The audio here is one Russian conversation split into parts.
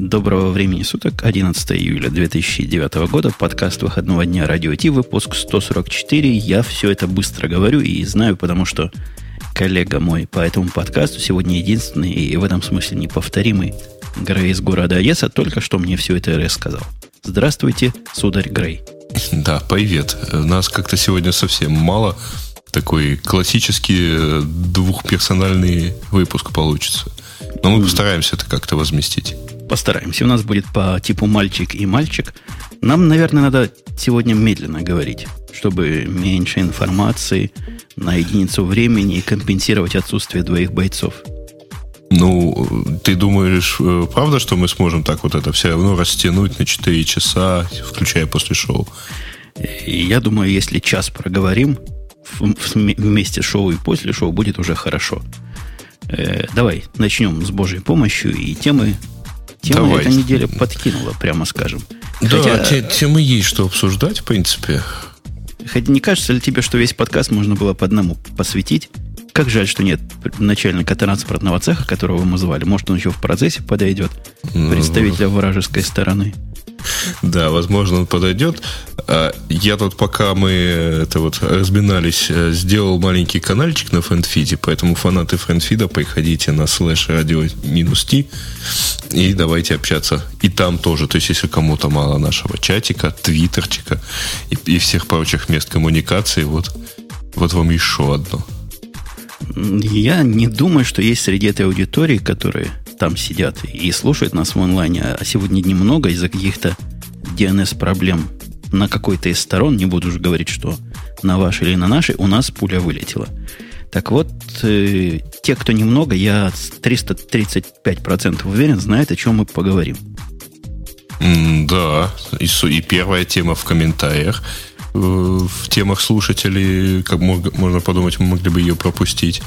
Доброго времени суток, 11 июля 2009 года, подкаст выходного дня Радио Ти, выпуск 144. Я все это быстро говорю и знаю, потому что коллега мой по этому подкасту сегодня единственный и в этом смысле неповторимый Грей из города Одесса только что мне все это рассказал. Здравствуйте, сударь Грей. Да, привет. Нас как-то сегодня совсем мало. Такой классический э, двухперсональный выпуск получится. Но мы постараемся это как-то возместить. Постараемся. У нас будет по типу мальчик и мальчик. Нам, наверное, надо сегодня медленно говорить, чтобы меньше информации на единицу времени и компенсировать отсутствие двоих бойцов. Ну, ты думаешь, э, правда, что мы сможем так вот это все равно растянуть на 4 часа, включая после шоу? Я думаю, если час проговорим вместе шоу и после шоу, будет уже хорошо. Э, давай начнем с Божьей помощью и темы. Тема давай. эта неделя подкинула, прямо скажем. Да, Хотя, темы есть что обсуждать, в принципе. Хотя не кажется ли тебе, что весь подкаст можно было по одному посвятить? Как жаль, что нет начальника транспортного цеха, которого мы звали. Может, он еще в процессе подойдет, ну, представителя вражеской стороны. Да, возможно, он подойдет. А, я тут, пока мы это вот разминались, э, сделал маленький каналчик на френдфиде, поэтому фанаты френдфида, приходите на слэш радио минус ти и давайте общаться и там тоже. То есть, если кому-то мало нашего чатика, твиттерчика и, и всех прочих мест коммуникации, вот, вот вам еще одно. Я не думаю, что есть среди этой аудитории, которые там сидят и слушают нас в онлайне, а сегодня немного из-за каких-то DNS-проблем на какой-то из сторон, не буду уже говорить, что на вашей или на нашей, у нас пуля вылетела. Так вот, э, те, кто немного, я 335% уверен, знает, о чем мы поговорим. Да, и, и первая тема в комментариях – в темах слушателей, как можно подумать, мы могли бы ее пропустить.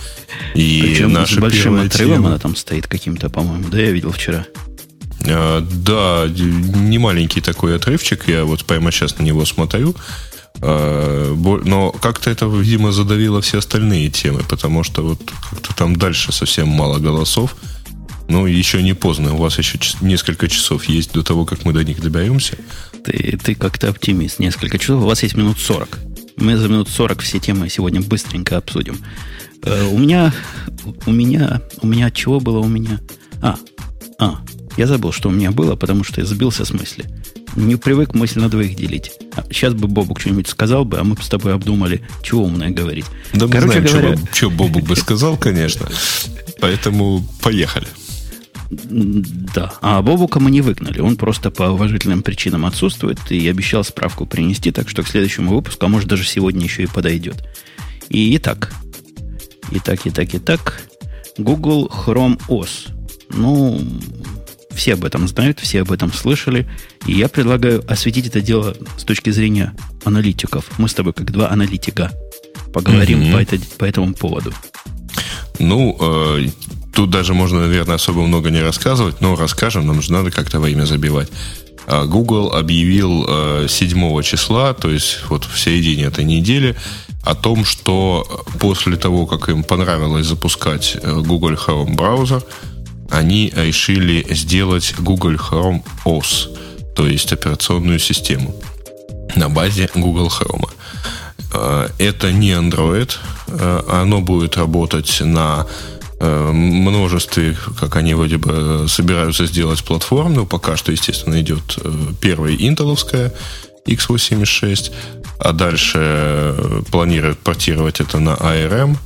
И Причем наша с большим отрывом тема... она там стоит каким-то, по-моему, да, я видел вчера. А, да, не маленький такой отрывчик, я вот прямо сейчас на него смотрю. А, но как-то это, видимо, задавило все остальные темы, потому что вот как-то там дальше совсем мало голосов. Ну, еще не поздно. У вас еще несколько часов есть до того, как мы до них доберемся. Ты, ты как-то оптимист. Несколько часов. У вас есть минут 40. Мы за минут 40 все темы сегодня быстренько обсудим. Э, у меня... У меня... У меня чего было у меня? А, а, я забыл, что у меня было, потому что я сбился с мысли. Не привык мысль на двоих делить. А сейчас бы Бобук что-нибудь сказал бы, а мы бы с тобой обдумали, чего умное говорить. Да мы Короче знаем, говоря... что Бобук бы сказал, конечно. Поэтому поехали. Да. А Бобука мы не выгнали. Он просто по уважительным причинам отсутствует и обещал справку принести, так что к следующему выпуску, а может даже сегодня еще и подойдет. И итак. Итак, итак, итак. Google Chrome OS. Ну, все об этом знают, все об этом слышали. И я предлагаю осветить это дело с точки зрения аналитиков. Мы с тобой как два аналитика поговорим mm-hmm. по, это, по этому поводу. Ну, э, Тут даже можно, наверное, особо много не рассказывать, но расскажем, нам же надо как-то во имя забивать. А Google объявил 7 э, числа, то есть вот в середине этой недели, о том, что после того, как им понравилось запускать э, Google Chrome браузер, они решили сделать Google Chrome OS, то есть операционную систему на базе Google Chrome. Э, это не Android, оно будет работать на множестве, как они вроде бы собираются сделать платформу. Пока что, естественно, идет э, первая интеловская x86, а дальше э, планируют портировать это на ARM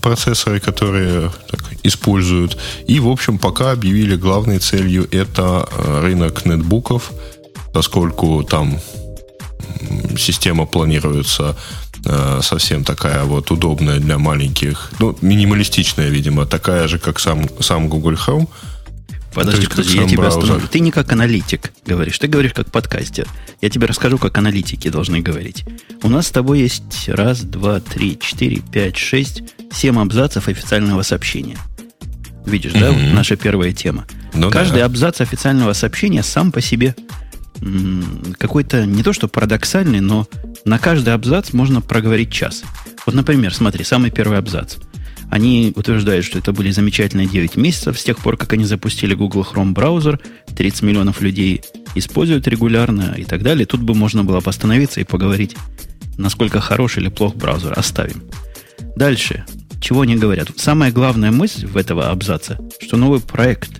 процессоры, которые так, используют. И, в общем, пока объявили главной целью это рынок нетбуков, поскольку там система планируется Э, совсем такая вот удобная для маленьких, ну, минималистичная, видимо, такая же, как сам, сам Google Chrome. Подожди, подожди, я тебя остановлю. Ты не как аналитик говоришь, ты говоришь как подкастер. Я тебе расскажу, как аналитики должны говорить. У нас с тобой есть раз, два, три, четыре, пять, шесть, семь абзацев официального сообщения. Видишь, mm-hmm. да, вот наша первая тема. Ну, Каждый да. абзац официального сообщения сам по себе какой-то не то что парадоксальный, но на каждый абзац можно проговорить час. Вот, например, смотри, самый первый абзац. Они утверждают, что это были замечательные 9 месяцев с тех пор, как они запустили Google Chrome браузер. 30 миллионов людей используют регулярно и так далее. Тут бы можно было постановиться и поговорить, насколько хороший или плох браузер. Оставим. Дальше. Чего они говорят? Самая главная мысль в этого абзаца, что новый проект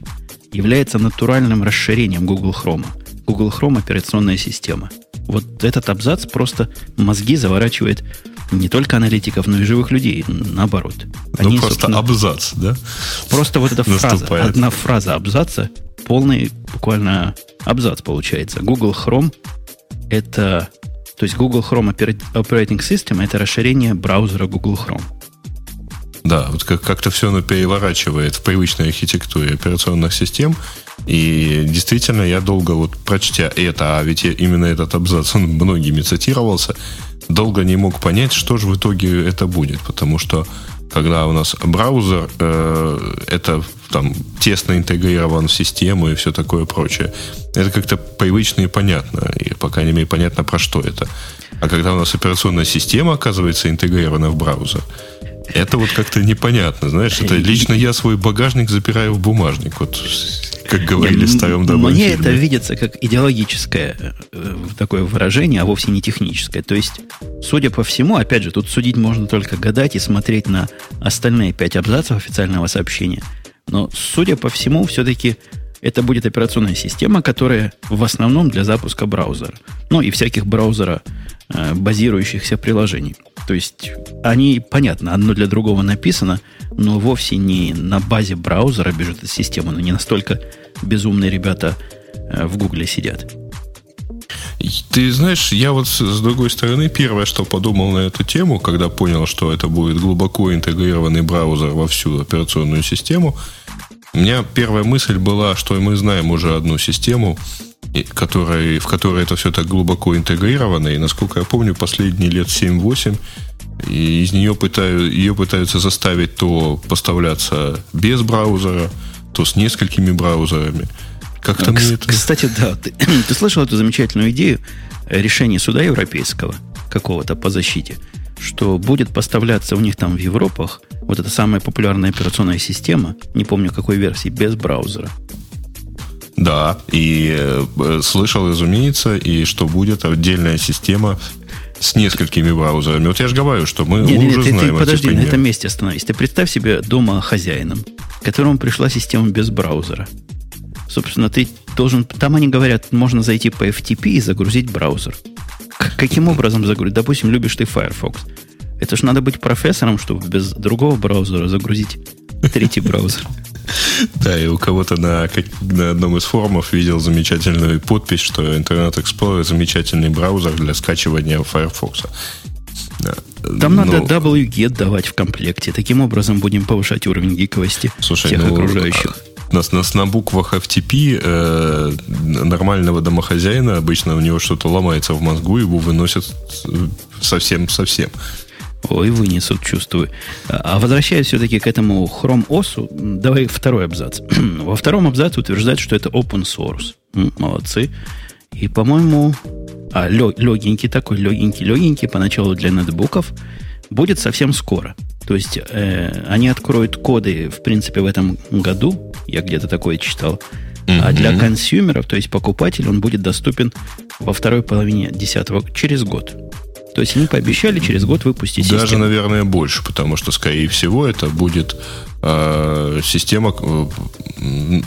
является натуральным расширением Google Chrome. Google Chrome операционная система. Вот этот абзац просто мозги заворачивает не только аналитиков, но и живых людей, наоборот. Ну, Они, ну, просто абзац, да? Просто вот эта фраза, одна фраза абзаца, полный буквально абзац получается. Google Chrome это... То есть Google Chrome Operating System это расширение браузера Google Chrome. Да, вот как- как-то все оно переворачивает в привычной архитектуре операционных систем. И действительно, я долго вот прочтя это, а ведь именно этот абзац, он многими цитировался, долго не мог понять, что же в итоге это будет, потому что когда у нас браузер, э, это там тесно интегрирован в систему и все такое прочее. Это как-то привычно и понятно, и, по крайней мере, понятно, про что это. А когда у нас операционная система, оказывается, интегрирована в браузер, это вот как-то непонятно, знаешь, это лично я свой багажник запираю в бумажник, вот как говорили в старом добром Мне фильме. это видится как идеологическое э, такое выражение, а вовсе не техническое. То есть, судя по всему, опять же, тут судить можно только гадать и смотреть на остальные пять абзацев официального сообщения. Но, судя по всему, все-таки это будет операционная система, которая в основном для запуска браузера. Ну и всяких браузера базирующихся приложений. То есть они, понятно, одно для другого написано, но вовсе не на базе браузера бежит эта система, но не настолько безумные ребята э, в Гугле сидят. Ты знаешь, я вот с другой стороны, первое, что подумал на эту тему, когда понял, что это будет глубоко интегрированный браузер во всю операционную систему, у меня первая мысль была, что мы знаем уже одну систему, которой, в которой это все так глубоко интегрировано, и, насколько я помню, последние лет 7-8 и из нее пытаю, ее пытаются заставить то поставляться без браузера, то с несколькими браузерами. Как-то К- это... Кстати, да, ты, ты слышал эту замечательную идею решения суда европейского какого-то по защите, что будет поставляться у них там в Европах вот эта самая популярная операционная система, не помню какой версии, без браузера. Да, и э, слышал, разумеется, и что будет отдельная система с несколькими браузерами. Вот я же говорю, что мы нет, уже нет, знаем ты, подожди, на этом месте остановись. Ты представь себе дома хозяином, которому пришла система без браузера. Собственно, ты должен... Там они говорят, можно зайти по FTP и загрузить браузер. Каким образом загрузить? Допустим, любишь ты Firefox. Это ж надо быть профессором, чтобы без другого браузера загрузить третий браузер. Да, и у кого-то на, на одном из форумов видел замечательную подпись, что Internet Explorer замечательный браузер для скачивания Firefox. Да. Там Но... надо wget давать в комплекте. Таким образом будем повышать уровень гиковости Слушай, всех ну, окружающих. На, на, на буквах FTP э, нормального домохозяина обычно у него что-то ломается в мозгу, его выносят совсем-совсем. Ой, вынесут, чувствую. А возвращаясь все-таки к этому Chrome OS, давай второй абзац. Во втором абзаце утверждает, что это open source. Молодцы. И, по-моему, а, легенький такой, легенький, легенький, поначалу для нетбуков, будет совсем скоро. То есть э, они откроют коды, в принципе, в этом году. Я где-то такое читал. Mm-hmm. А для консюмеров, то есть покупателей, он будет доступен во второй половине 10 через год. То есть они пообещали через год выпустить Даже, систему. наверное, больше, потому что, скорее всего, это будет э, система, э,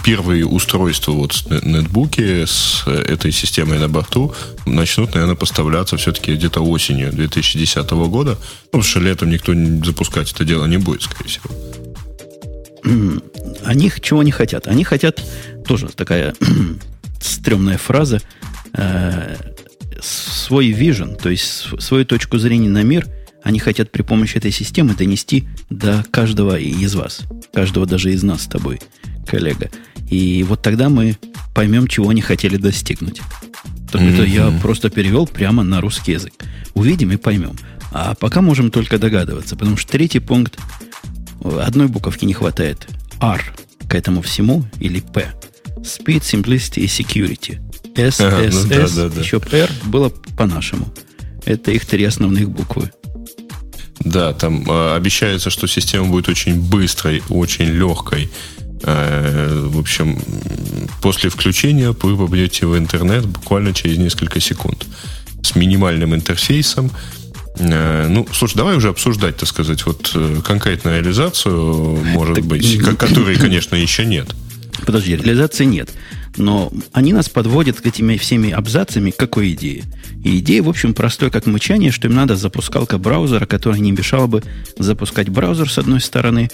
первые устройства, вот нетбуки с этой системой на борту начнут, наверное, поставляться все-таки где-то осенью 2010 года. Ну, потому что летом никто запускать это дело не будет, скорее всего. Они чего не хотят? Они хотят, тоже такая стрёмная фраза, э, свой вижен, то есть свою точку зрения на мир, они хотят при помощи этой системы донести до каждого из вас, каждого даже из нас с тобой, коллега. И вот тогда мы поймем, чего они хотели достигнуть. Так mm-hmm. это я просто перевел прямо на русский язык. Увидим и поймем. А пока можем только догадываться, потому что третий пункт одной буковки не хватает. R к этому всему или P. Speed, Simplicity и Security. S, ага, S, ну, S, да, да, да. еще R было по-нашему. Это их три основных буквы. Да, там э, обещается, что система будет очень быстрой, очень легкой. Э, в общем, после включения вы попадете в интернет буквально через несколько секунд. С минимальным интерфейсом. Э, ну, слушай, давай уже обсуждать, так сказать, вот э, конкретную реализацию, может быть, которой, конечно, еще нет. Подожди, реализации нет. Но они нас подводят к этими всеми абзацами к какой идее? И идея, в общем, простой, как мычание, что им надо запускалка браузера, которая не мешала бы запускать браузер с одной стороны.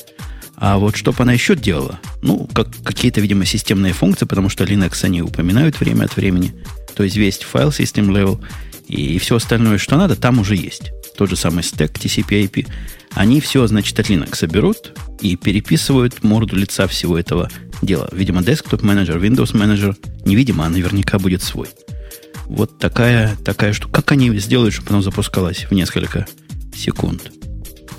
А вот что бы она еще делала? Ну, как, какие-то, видимо, системные функции, потому что Linux они упоминают время от времени. То есть весь файл System Level и все остальное, что надо, там уже есть. Тот же самый стек TCP/IP. Они все, значит, от Linux берут и переписывают морду лица всего этого дела. Видимо, Desktop Manager, Windows Manager, невидимо, а наверняка будет свой. Вот такая, такая штука. Как они сделают, чтобы оно запускалось в несколько секунд?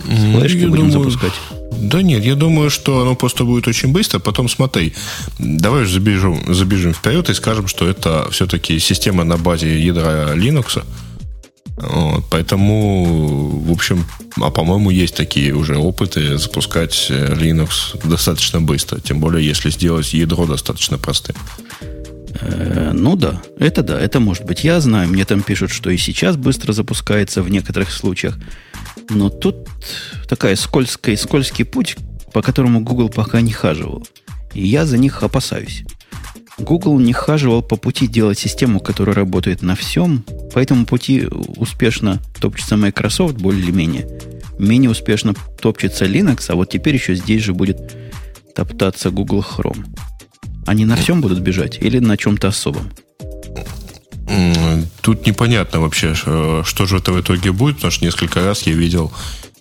С флешки будем думаю, запускать? Да нет, я думаю, что оно просто будет очень быстро. Потом смотри, давай же забежим, забежим вперед и скажем, что это все-таки система на базе ядра Linux. Вот, поэтому, в общем, а по-моему, есть такие уже опыты запускать э, Linux достаточно быстро. Тем более, если сделать ядро достаточно простым. Э, ну да, это да, это может быть. Я знаю, мне там пишут, что и сейчас быстро запускается в некоторых случаях. Но тут такая скользкая, скользкий путь, по которому Google пока не хаживал. И я за них опасаюсь. Google не хаживал по пути делать систему, которая работает на всем. По этому пути успешно топчется Microsoft более или менее. Менее успешно топчется Linux, а вот теперь еще здесь же будет топтаться Google Chrome. Они на всем будут бежать или на чем-то особом? Тут непонятно вообще, что же это в итоге будет, потому что несколько раз я видел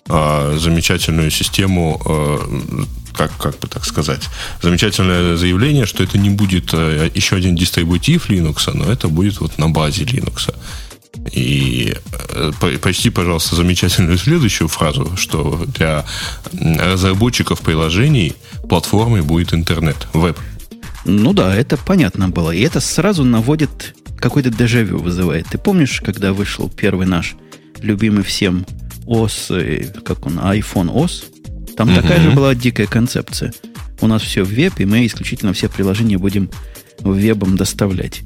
а, замечательную систему, а, как, как бы так сказать, замечательное заявление, что это не будет а, еще один дистрибутив Linux, но это будет вот на базе Linux. И э, почти, пожалуйста, замечательную следующую фразу, что для разработчиков приложений платформой будет интернет, веб. Ну да, это понятно было. И это сразу наводит какой-то дежавю вызывает. Ты помнишь, когда вышел первый наш любимый всем ОС, э, как он, iPhone OS? Там угу. такая же была дикая концепция. У нас все в веб, и мы исключительно все приложения будем вебом доставлять.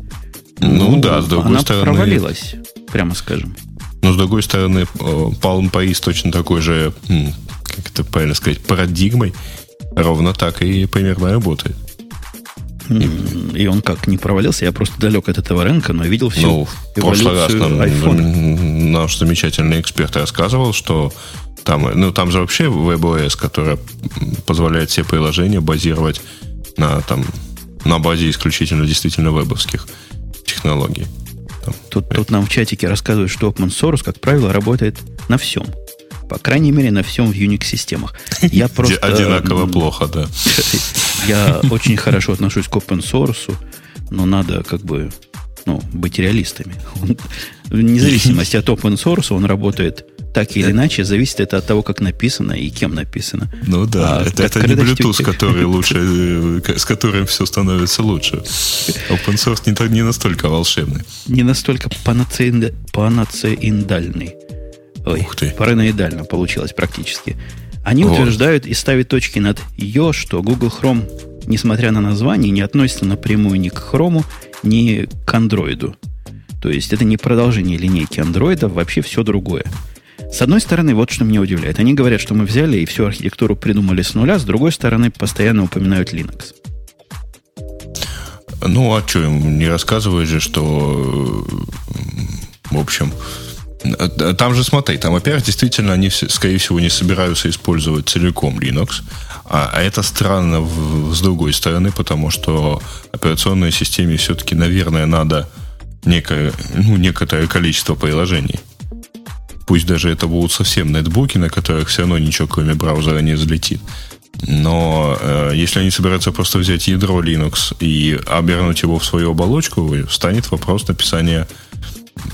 Ну, ну да, с другой она стороны... провалилась, прямо скажем. Но с другой стороны, Palm Pace точно такой же, как это правильно сказать, парадигмой. Ровно так и примерно работает. И он как, не провалился? Я просто далек от этого рынка, но видел всю ну, в прошлый раз нам, iPhone. наш замечательный эксперт рассказывал, что там, ну, там же вообще WebOS, которая позволяет все приложения базировать на, там, на базе исключительно действительно вебовских технологий. Там, тут, тут нам в чатике рассказывают, что open source, как правило, работает на всем. По крайней мере, на всем в Unix-системах. Я просто... Одинаково плохо, да. Я очень хорошо отношусь к open source, но надо как бы ну, быть реалистами. Вне зависимости от open source он работает так или иначе, зависит это от того, как написано и кем написано. Ну да, а это, это не Bluetooth, который лучше, э, с которым все становится лучше. Open source не, не настолько волшебный. Не настолько панацеиндальный. Ой, Ух ты. параноидально получилось практически. Они вот. утверждают и ставят точки над ее, что Google Chrome, несмотря на название, не относится напрямую ни к Chrome, ни к Android. То есть это не продолжение линейки Android, а вообще все другое. С одной стороны, вот что меня удивляет. Они говорят, что мы взяли и всю архитектуру придумали с нуля, с другой стороны, постоянно упоминают Linux. Ну, а что им не рассказывают же, что, в общем, там же, смотри, там, во-первых, действительно, они, скорее всего, не собираются использовать целиком Linux. А, а это странно с другой стороны, потому что операционной системе все-таки, наверное, надо некое, ну, некоторое количество приложений. Пусть даже это будут совсем нетбуки, на которых все равно ничего кроме браузера не взлетит. Но э, если они собираются просто взять ядро Linux и обернуть его в свою оболочку, станет вопрос написания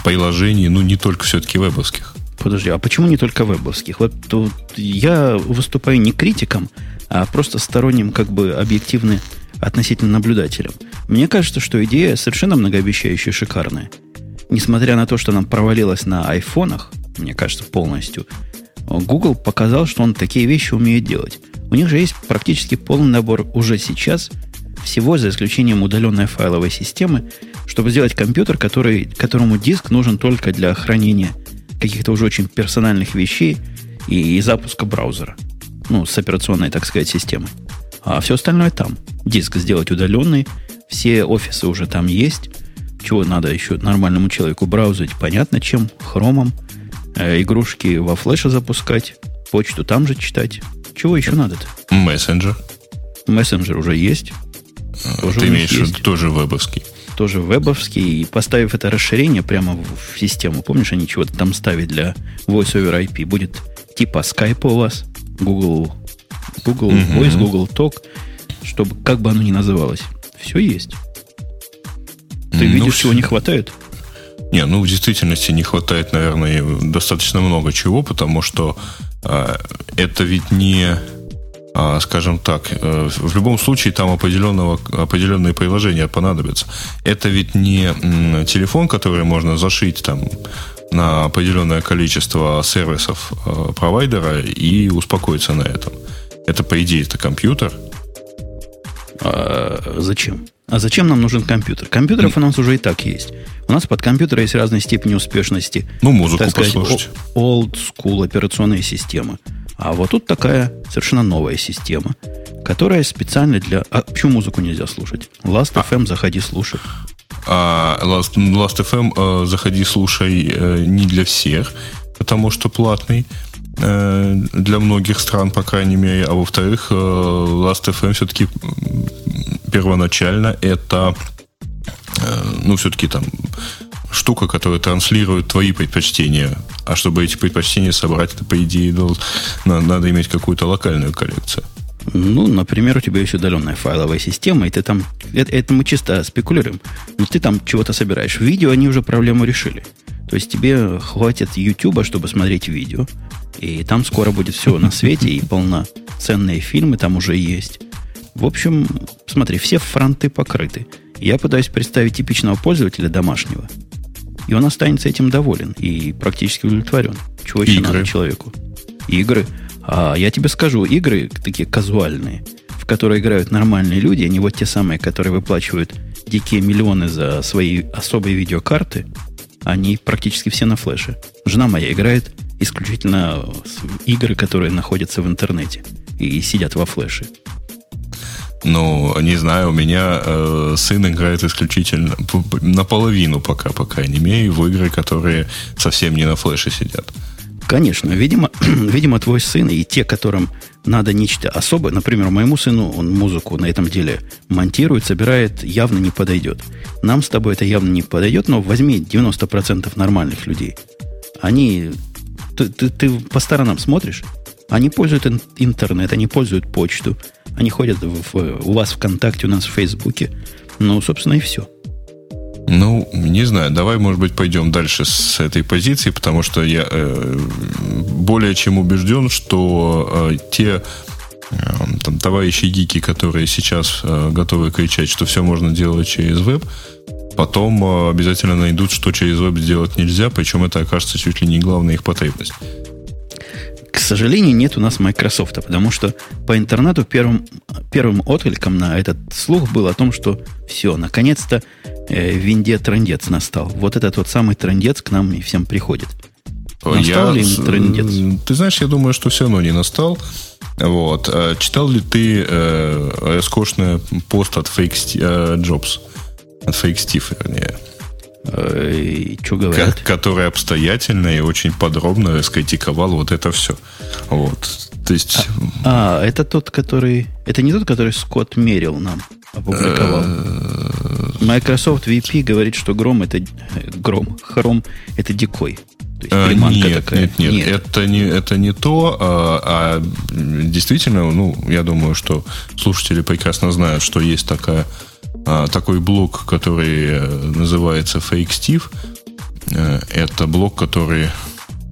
приложений, ну, не только все-таки вебовских. Подожди, а почему не только вебовских? Вот тут я выступаю не критиком, а просто сторонним, как бы, объективно относительно наблюдателем. Мне кажется, что идея совершенно многообещающая, шикарная. Несмотря на то, что она провалилась на айфонах, мне кажется, полностью, Google показал, что он такие вещи умеет делать. У них же есть практически полный набор уже сейчас всего, за исключением удаленной файловой системы, чтобы сделать компьютер, который, которому диск нужен только для хранения каких-то уже очень персональных вещей и, и запуска браузера. Ну, с операционной, так сказать, системой. А все остальное там. Диск сделать удаленный, все офисы уже там есть. Чего надо еще нормальному человеку браузить? Понятно, чем? Хромом. Э, игрушки во флеше запускать. Почту там же читать. Чего еще надо-то? Мессенджер. Мессенджер уже есть. А, тоже Ты имеешь в виду тоже вебовский? Тоже вебовский. И поставив это расширение прямо в систему, помнишь, они чего-то там ставят для Voice over IP, будет типа Skype у вас, Google, Google uh-huh. Voice, Google Talk, чтобы как бы оно ни называлось. Все есть. Ты ну, видишь, чего не хватает? Не, ну в действительности не хватает, наверное, достаточно много чего, потому что э, это ведь не, э, скажем так, э, в любом случае там определенного, определенные приложения понадобятся. Это ведь не э, телефон, который можно зашить там на определенное количество сервисов э, провайдера и успокоиться на этом. Это, по идее, это компьютер. А, зачем? А зачем нам нужен компьютер? Компьютеров у нас уже и так есть. У нас под компьютером есть разные степени успешности. Ну, музыку так послушать. old school операционные системы. А вот тут такая совершенно новая система, которая специально для... А почему музыку нельзя слушать? Last.fm, заходи, слушай. А Last, Last.fm, э, заходи, слушай, э, не для всех, потому что платный для многих стран, по крайней мере. А во-вторых, э, Last.fm все-таки первоначально это, э, ну, все-таки там штука, которая транслирует твои предпочтения. А чтобы эти предпочтения собрать, это, по идее, надо иметь какую-то локальную коллекцию. Ну, например, у тебя есть удаленная файловая система, и ты там... Это, это мы чисто спекулируем. Но ты там чего-то собираешь. Видео они уже проблему решили. То есть тебе хватит YouTube, чтобы смотреть видео. И там скоро будет все на свете, и полноценные фильмы там уже есть. В общем, смотри, все фронты покрыты. Я пытаюсь представить типичного пользователя домашнего. И он останется этим доволен и практически удовлетворен. Чего еще игры. надо человеку? Игры. А я тебе скажу, игры такие казуальные, в которые играют нормальные люди, они вот те самые, которые выплачивают дикие миллионы за свои особые видеокарты, они практически все на флеше. Жена моя играет исключительно игры, которые находятся в интернете и сидят во флеше. Ну, не знаю, у меня э, сын играет исключительно наполовину пока, по крайней мере, в игры, которые совсем не на флеше сидят. Конечно, видимо, видимо, твой сын и те, которым надо нечто особое, например, моему сыну он музыку на этом деле монтирует, собирает, явно не подойдет. Нам с тобой это явно не подойдет, но возьми 90% нормальных людей. Они... Ты, ты, ты по сторонам смотришь? Они пользуют интернет, они пользуют почту, они ходят в, в, у вас ВКонтакте, у нас в Фейсбуке. Ну, собственно, и все. Ну, не знаю, давай, может быть, пойдем дальше с этой позиции, потому что я э, более чем убежден, что э, те э, там, товарищи гики, которые сейчас э, готовы кричать, что все можно делать через веб, потом э, обязательно найдут, что через веб сделать нельзя, причем это окажется чуть ли не главная их потребность. К сожалению, нет у нас Microsoft, потому что по интернету первым, первым откликом на этот слух был о том, что все, наконец-то э, винде трендец настал. Вот это тот самый трендец к нам и всем приходит. Настал я, ли им трендец? Ты знаешь, я думаю, что все равно не настал. Вот. А читал ли ты э, роскошный пост от Fake э, Jobs? От Fake Steve, вернее. И что говорят? Который обстоятельно и очень подробно раскритиковал вот это все. Вот. То есть... А, а, это тот, который... Это не тот, который Скотт мерил нам, опубликовал. Э, Microsoft VP говорит, что Гром это... Гром, Хром это дикой. То есть нет, такая. Нет, нет, нет, это не, это не то, а, а действительно, ну, я думаю, что слушатели прекрасно знают, что есть такая такой блок, который э, называется Fake Steve. Э, это блок, который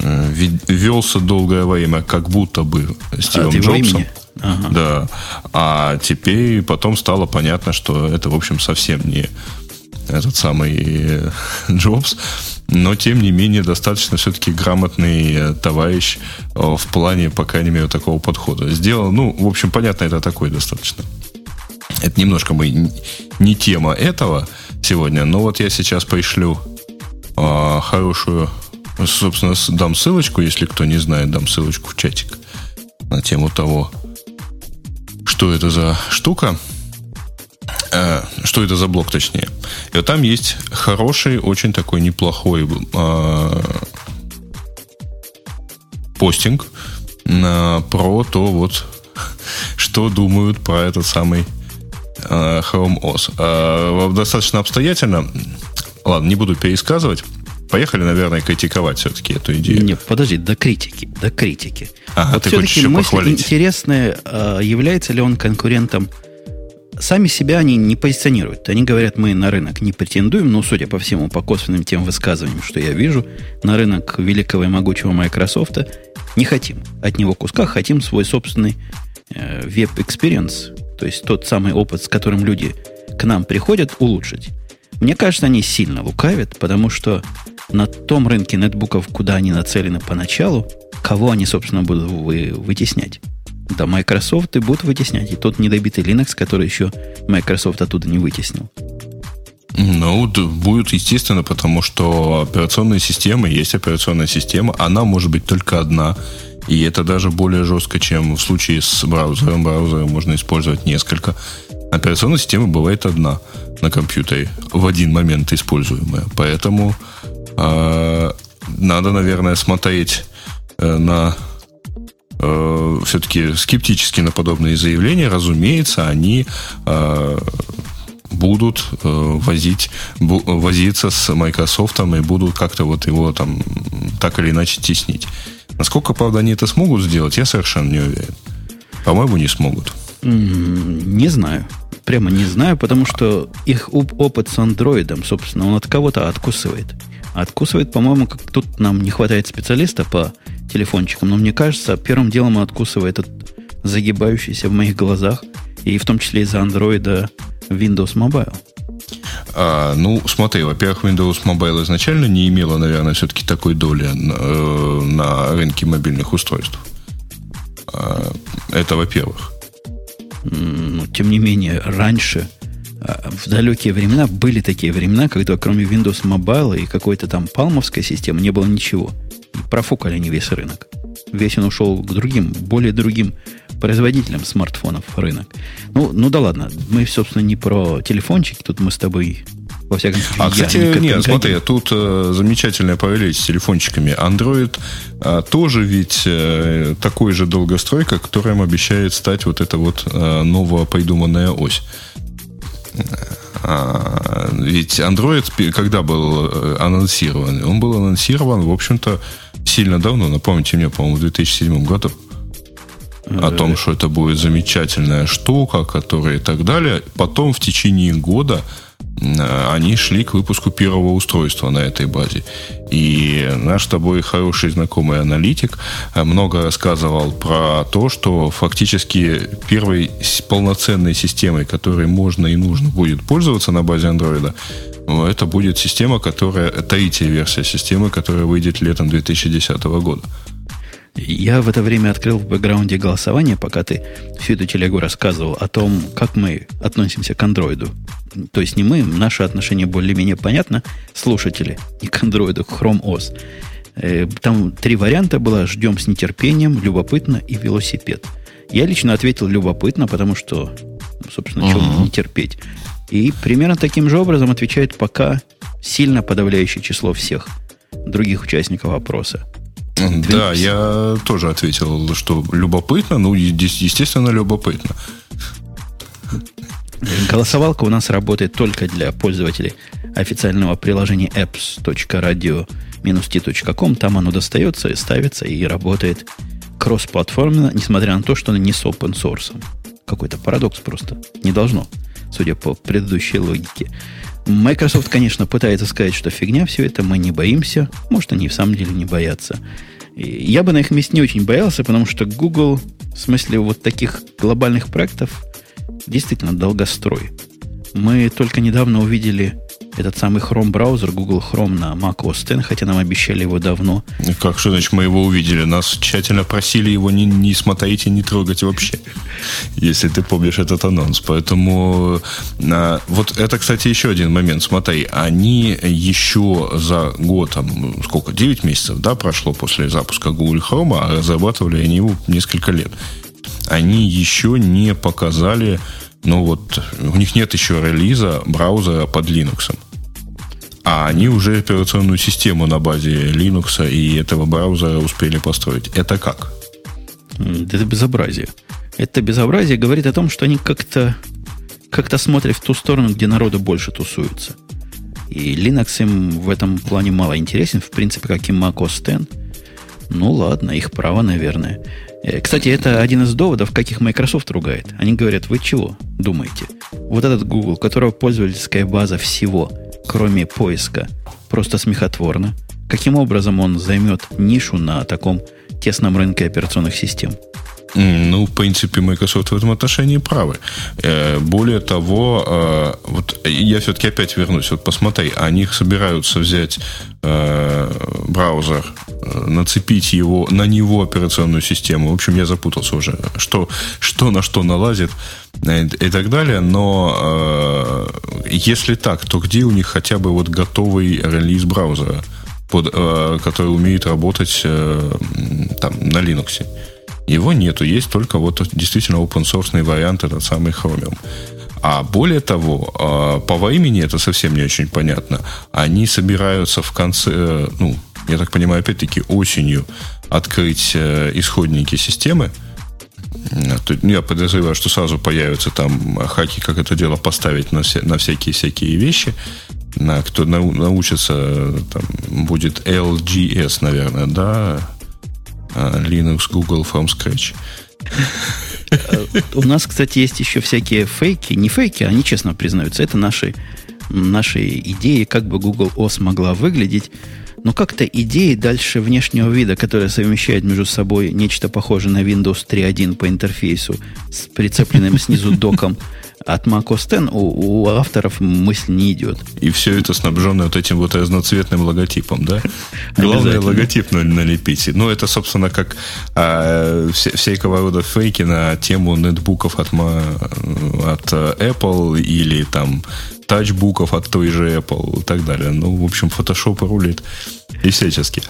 э, велся долгое время как будто бы Стивом а, Джобсом. Ага. Да. А теперь потом стало понятно, что это, в общем, совсем не этот самый Джобс. но тем не менее достаточно все-таки грамотный товарищ в плане, по крайней мере, такого подхода. Сделал, ну, в общем, понятно, это такой достаточно. Это немножко мы не тема этого сегодня, но вот я сейчас пришлю а, хорошую, собственно, дам ссылочку, если кто не знает, дам ссылочку в чатик на тему того, что это за штука. Э, что это за блок, точнее. И вот там есть хороший, очень такой неплохой э, постинг э, про то, вот, что думают про этот самый Chrome OS. Э, достаточно обстоятельно. Ладно, не буду пересказывать. Поехали, наверное, критиковать все-таки эту идею. Нет, подожди, до критики, до критики. Ага, вот ты хочешь еще мысль похвалить. интересная, а, является ли он конкурентом сами себя они не позиционируют. Они говорят, мы на рынок не претендуем, но, судя по всему, по косвенным тем высказываниям, что я вижу, на рынок великого и могучего Microsoft не хотим. От него куска хотим свой собственный э, web-experience, то есть тот самый опыт, с которым люди к нам приходят, улучшить. Мне кажется, они сильно лукавят, потому что на том рынке нетбуков, куда они нацелены поначалу, кого они, собственно, будут вы, вытеснять? Да, Microsoft и будут вытеснять. И тот недобитый Linux, который еще Microsoft оттуда не вытеснил. Ну, будет естественно, потому что операционная система есть операционная система, она может быть только одна. И это даже более жестко, чем в случае с браузером. Браузером можно использовать несколько. Операционная система бывает одна на компьютере в один момент используемая. Поэтому э, надо, наверное, смотреть э, на э, все-таки скептически на подобные заявления. Разумеется, они э, будут э, возить, бу, возиться с Microsoft и будут как-то вот его там так или иначе теснить. Насколько, правда, они это смогут сделать, я совершенно не уверен. По-моему, не смогут. Не знаю прямо не знаю, потому что их опыт с андроидом, собственно, он от кого-то откусывает. Откусывает, по-моему, как тут нам не хватает специалиста по телефончикам, но мне кажется, первым делом он откусывает этот загибающийся в моих глазах, и в том числе из-за андроида Windows Mobile. А, ну, смотри, во-первых, Windows Mobile изначально не имела, наверное, все-таки такой доли на, э, на рынке мобильных устройств. А, это во-первых но тем не менее, раньше, а, в далекие времена, были такие времена, когда кроме Windows Mobile и какой-то там палмовской системы не было ничего. И профукали они весь рынок. Весь он ушел к другим, более другим производителям смартфонов рынок. Ну, ну да ладно, мы, собственно, не про телефончики, тут мы с тобой во всяком случае, а, кстати, я нет, смотри, тут э, замечательная параллель с телефончиками. Android э, тоже ведь э, такой же долгостройка, которым обещает стать вот эта вот э, новая придуманная ось. А, ведь Android, когда был э, анонсирован, он был анонсирован, в общем-то, сильно давно, напомните мне, по-моему, в 2007 году о том, что это будет замечательная штука, которая и так далее. Потом в течение года Э, они шли к выпуску первого устройства на этой базе. И наш с тобой хороший знакомый аналитик э, много рассказывал про то, что фактически первой полноценной системой, которой можно и нужно будет пользоваться на базе андроида, э, это будет система, которая, третья версия системы, которая выйдет летом 2010 года. Я в это время открыл в бэкграунде голосование, пока ты всю эту телегу рассказывал о том, как мы относимся к андроиду. То есть не мы, наше отношение более-менее понятно, слушатели, не к андроиду, к Chrome OS. Э, там три варианта было, ждем с нетерпением, любопытно и велосипед. Я лично ответил любопытно, потому что, собственно, uh-huh. чего не терпеть. И примерно таким же образом отвечает пока сильно подавляющее число всех других участников опроса. Да, я тоже ответил, что любопытно, ну, естественно, любопытно. Голосовалка у нас работает только для пользователей официального приложения apps.radio-t.com. Там оно достается и ставится, и работает кроссплатформенно, несмотря на то, что оно не с open source. Какой-то парадокс просто. Не должно, судя по предыдущей логике. Microsoft, конечно, пытается сказать, что фигня все это, мы не боимся. Может, они в самом деле не боятся. Я бы на их месте не очень боялся, потому что Google, в смысле вот таких глобальных проектов, действительно долгострой. Мы только недавно увидели этот самый Chrome браузер, Google Chrome на Mac OS X, хотя нам обещали его давно. Как что значит мы его увидели? Нас тщательно просили его не, не смотреть и не трогать вообще, если ты помнишь этот анонс. Поэтому а, вот это, кстати, еще один момент. Смотри, они еще за год, там, сколько, 9 месяцев, да, прошло после запуска Google Chrome, а разрабатывали они его несколько лет. Они еще не показали ну вот, у них нет еще релиза браузера под Linux. А они уже операционную систему на базе Linux и этого браузера успели построить. Это как? Это безобразие. Это безобразие говорит о том, что они как-то как-то смотрят в ту сторону, где народу больше тусуется. И Linux им в этом плане мало интересен, в принципе, как и Mac OS. Ну ладно, их право, наверное. Э, кстати, это один из доводов, как их Microsoft ругает. Они говорят, вы чего думаете? Вот этот Google, которого пользовательская база всего, кроме поиска, просто смехотворно. Каким образом он займет нишу на таком тесном рынке операционных систем? Ну, в принципе, Microsoft в этом отношении правы. Э, более того, э, вот я все-таки опять вернусь. Вот посмотри, они собираются взять э, браузер, нацепить его на него операционную систему. В общем, я запутался уже, что, что на что налазит и так далее. Но если так, то где у них хотя бы вот готовый релиз браузера, под, который умеет работать там на Linux? Его нету, есть только вот действительно open source вариант, этот самый Chromium. А более того, а, по времени это совсем не очень понятно. Они собираются в конце, э, ну, я так понимаю, опять-таки осенью открыть э, исходники системы. Ну, я подозреваю, что сразу появятся там хаки, как это дело поставить на, все, на всякие-всякие вещи. На, кто научится, там, будет LGS, наверное, да, Linux, Google from scratch. У нас, кстати, есть еще всякие фейки. Не фейки, они честно признаются. Это наши, наши идеи, как бы Google OS могла выглядеть. Но как-то идеи дальше внешнего вида, которая совмещает между собой нечто похожее на Windows 3.1 по интерфейсу с прицепленным снизу доком от macOS у, у авторов мысль не идет. И все это снабжено вот этим вот разноцветным логотипом, да? Главное логотип налепить. Ну, это, собственно, как а, все, всякого рода фейки на тему нетбуков от, от Apple или там тачбуков от той же Apple и так далее. Ну, в общем, Photoshop рулит и всячески.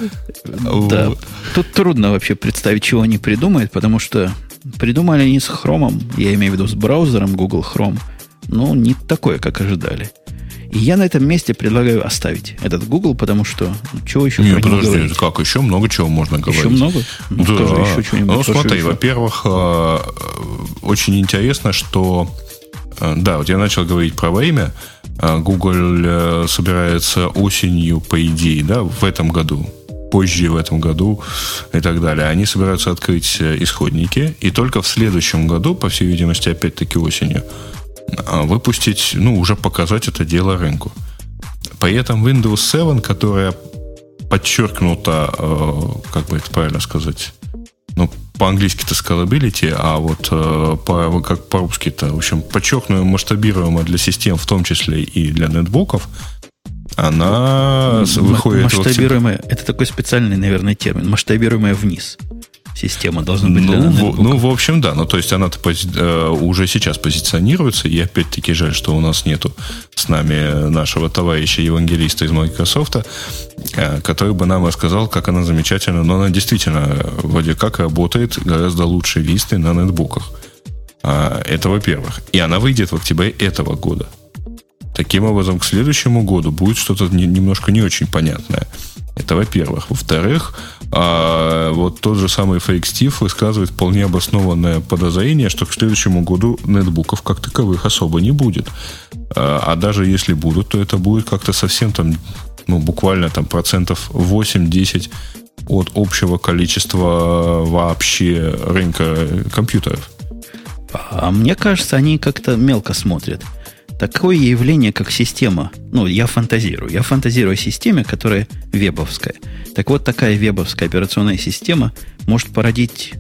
Да. Тут трудно вообще представить, чего они придумают, потому что Придумали они с Chrome, я имею в виду с браузером Google Chrome, но не такое, как ожидали. И я на этом месте предлагаю оставить этот Google, потому что ну, чего еще не, про подожди, говорить? как еще много чего можно говорить? Еще много? Ну, да. скажи еще что-нибудь. Ну, смотри, еще. во-первых, э, очень интересно, что э, да, вот я начал говорить про время. Э, Google собирается осенью, по идее, да, в этом году позже в этом году и так далее. Они собираются открыть э, исходники и только в следующем году, по всей видимости, опять-таки осенью, а, выпустить, ну, уже показать это дело рынку. При этом Windows 7, которая подчеркнута, э, как бы это правильно сказать, ну, по-английски-то scalability, а вот э, по, как по-русски-то, в общем, подчеркнуто масштабируемо для систем, в том числе и для нетбуков, она выходит... Масштабируемая, вот... это такой специальный, наверное, термин. Масштабируемая вниз. Система должна быть ну, в, ну, в общем, да. Ну, то есть она э, уже сейчас позиционируется. И опять-таки жаль, что у нас нету с нами нашего товарища евангелиста из Microsoft, э, который бы нам рассказал, как она замечательно. Но она действительно вроде как работает гораздо лучше Висты на нетбуках. А, это во-первых. И она выйдет в октябре этого года. Таким образом, к следующему году будет что-то не, немножко не очень понятное. Это во-первых. Во-вторых, а, вот тот же самый Fake Steve высказывает вполне обоснованное подозрение, что к следующему году нетбуков как таковых особо не будет. А, а даже если будут, то это будет как-то совсем там, ну, буквально там процентов 8-10 от общего количества вообще рынка компьютеров. А мне кажется, они как-то мелко смотрят такое явление, как система. Ну, я фантазирую. Я фантазирую о системе, которая вебовская. Так вот, такая вебовская операционная система может породить,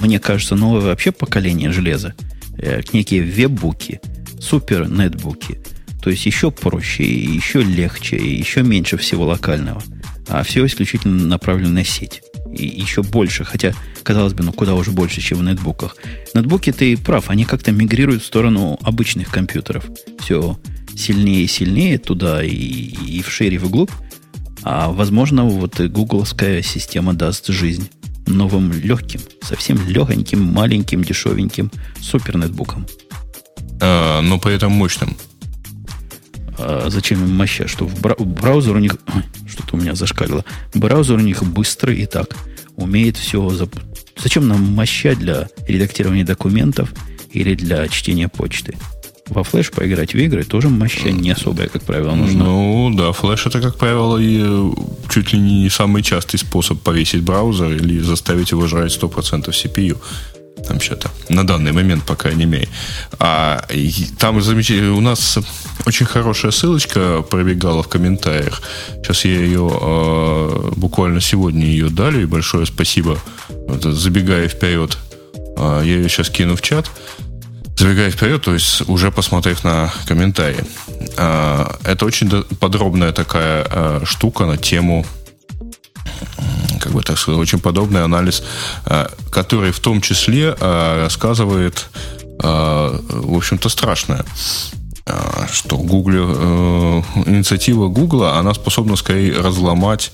мне кажется, новое вообще поколение железа. Э, некие веб-буки, супер-нетбуки, То есть еще проще, еще легче, еще меньше всего локального. А все исключительно направлено на сеть. И еще больше, хотя, казалось бы, ну куда уже больше, чем в нетбуках. Нетбуки, ты прав, они как-то мигрируют в сторону обычных компьютеров. Все сильнее и сильнее туда и, и вширь, и вглубь. А возможно, вот и гугловская система даст жизнь новым легким, совсем легоньким, маленьким, дешевеньким супернетбуком. А, но при этом мощным. А зачем им моща? Что в браузер у них... Что-то у меня зашкалило. Браузер у них быстрый и так. Умеет все... Зап... Зачем нам моща для редактирования документов или для чтения почты? во флеш поиграть в игры тоже моща не особая, как правило, нужна. Ну, да, флеш это, как правило, и э, чуть ли не самый частый способ повесить браузер или заставить его жрать 100% CPU. Там что-то. На данный момент, по крайней мере. А там замечательно. У нас очень хорошая ссылочка пробегала в комментариях. Сейчас я ее э, буквально сегодня ее дали. И большое спасибо. Забегая вперед, э, я ее сейчас кину в чат. Забегая вперед, то есть уже посмотрев на комментарии. Э, это очень подробная такая э, штука на тему как бы так сказать, очень подобный анализ, э, который в том числе э, рассказывает, э, в общем-то, страшное что Google, инициатива Google, она способна скорее разломать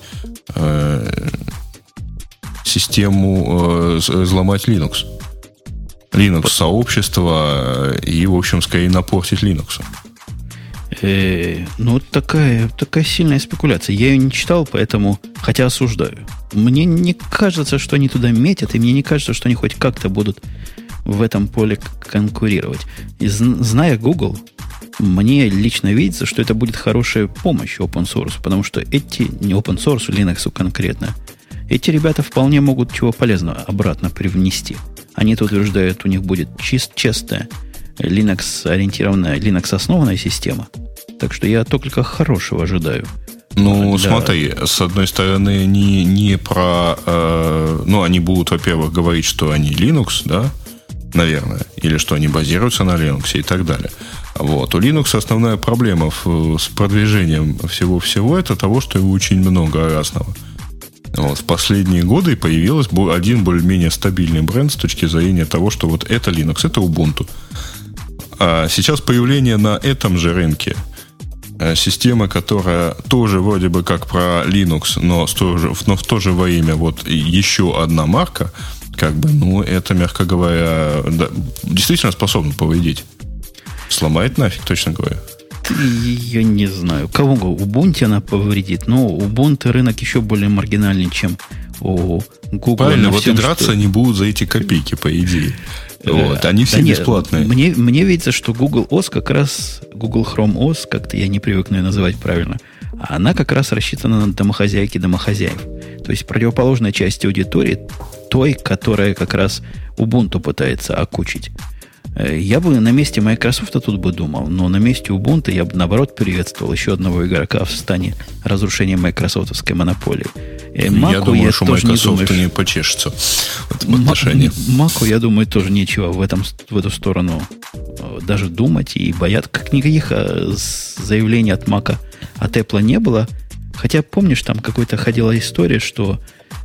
систему, взломать Linux. Linux сообщество и, в общем, скорее напортить Linux. Э, ну, такая, такая сильная спекуляция. Я ее не читал, поэтому, хотя осуждаю. Мне не кажется, что они туда метят, и мне не кажется, что они хоть как-то будут в этом поле конкурировать. И зная Google, мне лично видится, что это будет хорошая помощь open source, потому что эти, не open source, Linux конкретно, эти ребята вполне могут чего полезного обратно привнести. Они тут утверждают, у них будет чист, честная Linux-ориентированная, Linux-основанная система. Так что я только хорошего ожидаю. Ну, для... смотри, с одной стороны, не, не про... Э, ну, они будут, во-первых, говорить, что они Linux, да, наверное, или что они базируются на Linux и так далее. Вот. У Linux основная проблема в, с продвижением всего-всего это того, что его очень много разного. Вот, в последние годы появился один более-менее стабильный бренд с точки зрения того, что вот это Linux, это Ubuntu. А сейчас появление на этом же рынке э, система, которая тоже вроде бы как про Linux, но, тоже, но в то же время вот еще одна марка, как бы, ну, это, мягко говоря, да, действительно способна повредить. Сломает нафиг, точно говоря. Я не знаю. Кого Ubuntu она повредит? Но Ubuntu рынок еще более маргинальный, чем у Google. Правильно, вот всем, и драться что... они будут за эти копейки, по идее. Вот, они все да бесплатные. Нет, мне, мне видится, что Google OS как раз, Google Chrome OS, как-то я не привыкну ее называть правильно, она как раз рассчитана на домохозяйки домохозяев. То есть противоположная часть аудитории той, которая как раз Ubuntu пытается окучить. Э, я бы на месте Microsoft тут бы думал, но на месте Ubuntu я бы, наоборот, приветствовал еще одного игрока в стане разрушения майкрософтовской монополии. Э, Маку, я думаю, я что Microsoft не, думаю, не почешется в этом отношении. Маку, я думаю, тоже нечего в, этом, в эту сторону э, даже думать и боят. Как никаких заявлений от Мака, от Apple не было. Хотя, помнишь, там какой-то ходила история, что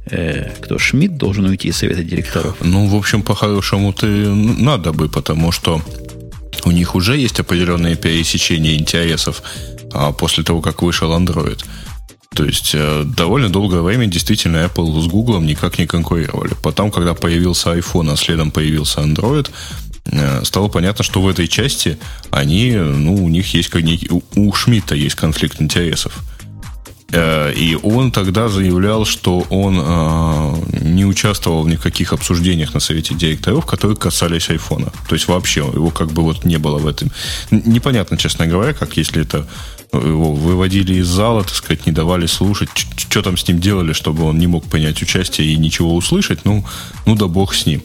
э, кто Шмидт должен уйти из совета директоров. Ну, в общем, по-хорошему-то надо бы, потому что у них уже есть определенные пересечения интересов а, после того, как вышел Android. То есть э, довольно долгое время действительно Apple с Google никак не конкурировали. Потом, когда появился iPhone, а следом появился Android, э, стало понятно, что в этой части они, ну, у них есть у Шмидта есть конфликт интересов. Э, и он тогда заявлял, что он э, не участвовал в никаких обсуждениях на совете директоров, которые касались айфона. То есть вообще его как бы вот не было в этом. Непонятно, честно говоря, как если это его выводили из зала, так сказать, не давали слушать, что там с ним делали, чтобы он не мог принять участие и ничего услышать, ну, ну да бог с ним.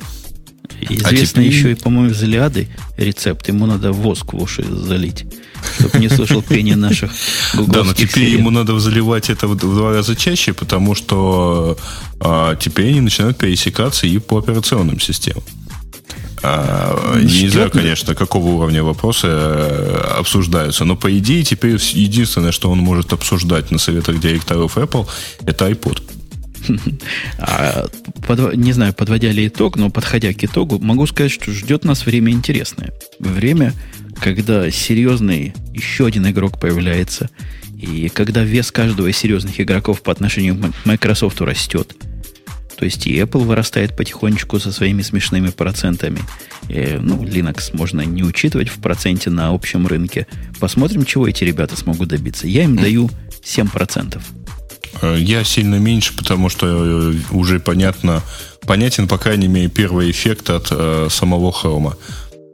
Известно а теперь... еще и, по-моему, из Илиады рецепт. Ему надо воск в уши залить, чтобы не слышал пения наших Да, но теперь сирен. ему надо заливать это в два раза чаще, потому что а, теперь они начинают пересекаться и по операционным системам. А, не знаю, конечно, какого уровня вопросы э, обсуждаются, но по идее теперь единственное, что он может обсуждать на советах директоров Apple, это iPod. А, не знаю, подводя ли итог, но подходя к итогу, могу сказать, что ждет нас время интересное. Время, когда серьезный еще один игрок появляется, и когда вес каждого из серьезных игроков по отношению к Microsoft растет. То есть и Apple вырастает потихонечку со своими смешными процентами. И, ну, Linux можно не учитывать в проценте на общем рынке. Посмотрим, чего эти ребята смогут добиться. Я им даю 7%. Э, я сильно меньше, потому что э, уже понятно, понятен, по крайней мере, первый эффект от э, самого хрома.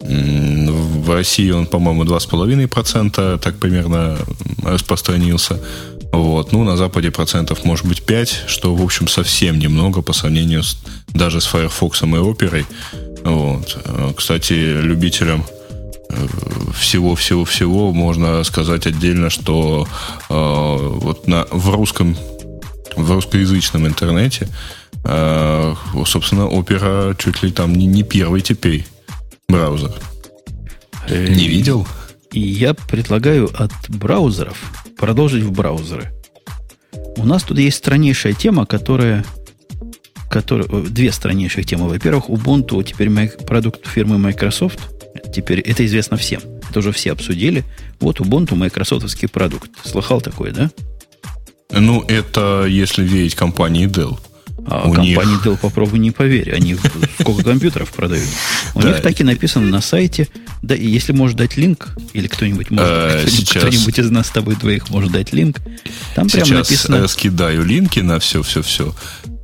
В России он, по-моему, 2,5% так примерно распространился. Вот. Ну, на Западе процентов может быть 5, что, в общем, совсем немного по сравнению с, даже с Firefox и Opera. Вот. Э, кстати, любителям всего-всего-всего можно сказать отдельно, что э, вот на, в русском в русскоязычном интернете, э, собственно, Opera чуть ли там не, не первый теперь браузер. Э, не видел? И я предлагаю от браузеров продолжить в браузеры. У нас тут есть страннейшая тема, которая, которая две страннейших темы. Во-первых, Ubuntu теперь продукт фирмы Microsoft. Теперь это известно всем. Это уже все обсудили. Вот Ubuntu майкрософтовский продукт. Слыхал такое, да? Ну, это если верить компании Dell. А У компании них... Dell попробуй не поверь. Они сколько компьютеров продают. У них так и написано на сайте. Да, и если можешь дать линк, или кто-нибудь может, э, кто-нибудь из нас с тобой двоих может дать линк, там прямо написано... Сейчас скидаю линки на все-все-все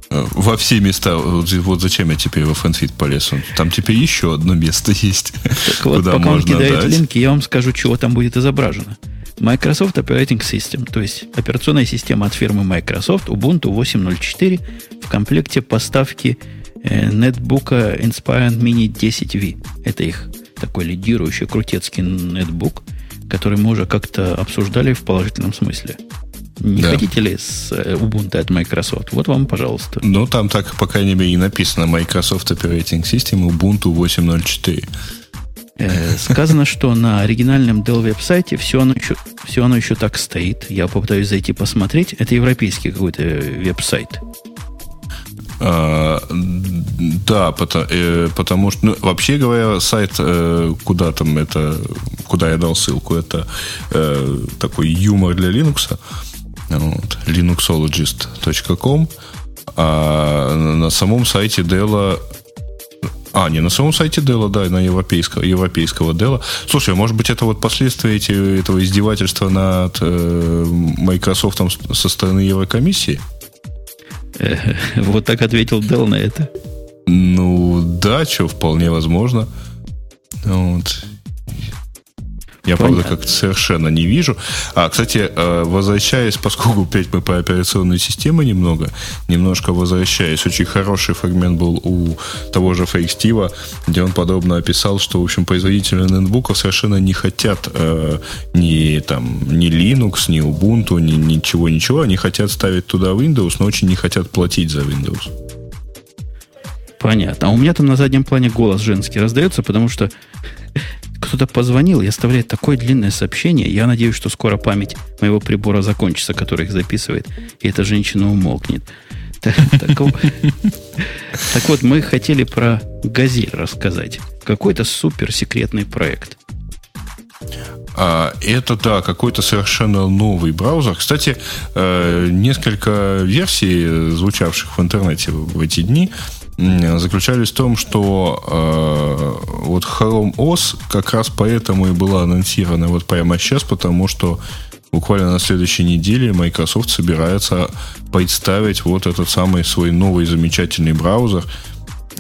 э, во все места. Вот зачем я теперь во FanFit полез? Там теперь еще одно место есть. Так вот, пока он кидает линки, я вам скажу, чего там будет изображено. Microsoft Operating System, то есть операционная система от фирмы Microsoft Ubuntu 8.04 в комплекте поставки э, нетбука Inspiron Mini 10V. Это их такой лидирующий крутецкий нетбук, который мы уже как-то обсуждали в положительном смысле. Не да. хотите ли с э, Ubuntu от Microsoft? Вот вам, пожалуйста. Ну, там так, по крайней мере, и написано Microsoft Operating System Ubuntu 8.04. Э, сказано, что на оригинальном Dell веб-сайте все оно, еще, все оно еще так стоит. Я попытаюсь зайти посмотреть. Это европейский какой-то веб-сайт. А, да, потому, э, потому что, ну, вообще говоря, сайт, э, куда там это, куда я дал ссылку, это такой юмор для Linux, вот, linuxologist.com, а на самом сайте Dell а, не, на самом сайте Dell, да, на европейского, европейского Dell. Слушай, а может быть, это вот последствия эти, этого издевательства над э, Microsoft со стороны Еврокомиссии? Вот так ответил Dell на это. Ну, да, что, вполне возможно. Вот. Я, Понятно. правда, как совершенно не вижу. А, кстати, э, возвращаясь, поскольку опять мы по операционной системе немного, немножко возвращаясь, очень хороший фрагмент был у того же Фейк Стива, где он подробно описал, что, в общем, производители ноутбуков совершенно не хотят э, ни, там, ни Linux, ни Ubuntu, ни ничего-ничего. Они хотят ставить туда Windows, но очень не хотят платить за Windows. Понятно. А у меня там на заднем плане голос женский раздается, потому что кто-то позвонил и оставляет такое длинное сообщение. Я надеюсь, что скоро память моего прибора закончится, который их записывает, и эта женщина умолкнет. Так, вот, мы хотели про Газель рассказать. Какой-то суперсекретный проект. А, это, да, какой-то совершенно новый браузер. Кстати, э, несколько версий, звучавших в интернете в эти дни, заключались в том, что э, вот Chrome OS как раз поэтому и была анонсирована вот прямо сейчас, потому что буквально на следующей неделе Microsoft собирается представить вот этот самый свой новый замечательный браузер,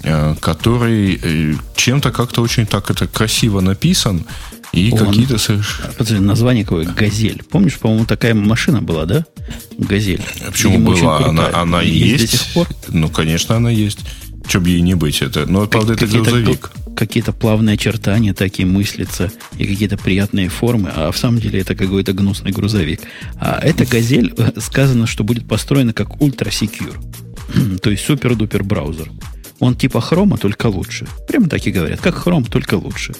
э, который э, чем-то как-то очень так это красиво написан, и Он, какие-то совершенно... Подожди, название какое? Газель. Помнишь, по-моему, такая машина была, да? Газель. Почему Видимо, была? Она, она есть. есть? Ну, конечно, она есть. Бы ей не быть это. Но, правда, это грузовик. Какие-то плавные очертания такие мыслятся и какие-то приятные формы, а в самом деле это какой-то гнусный грузовик. А эта газель, э, сказано, что будет построена как ультра-секьюр. То есть супер-дупер браузер. Он типа хрома, только лучше. Прямо так и говорят. Как хром, только лучше.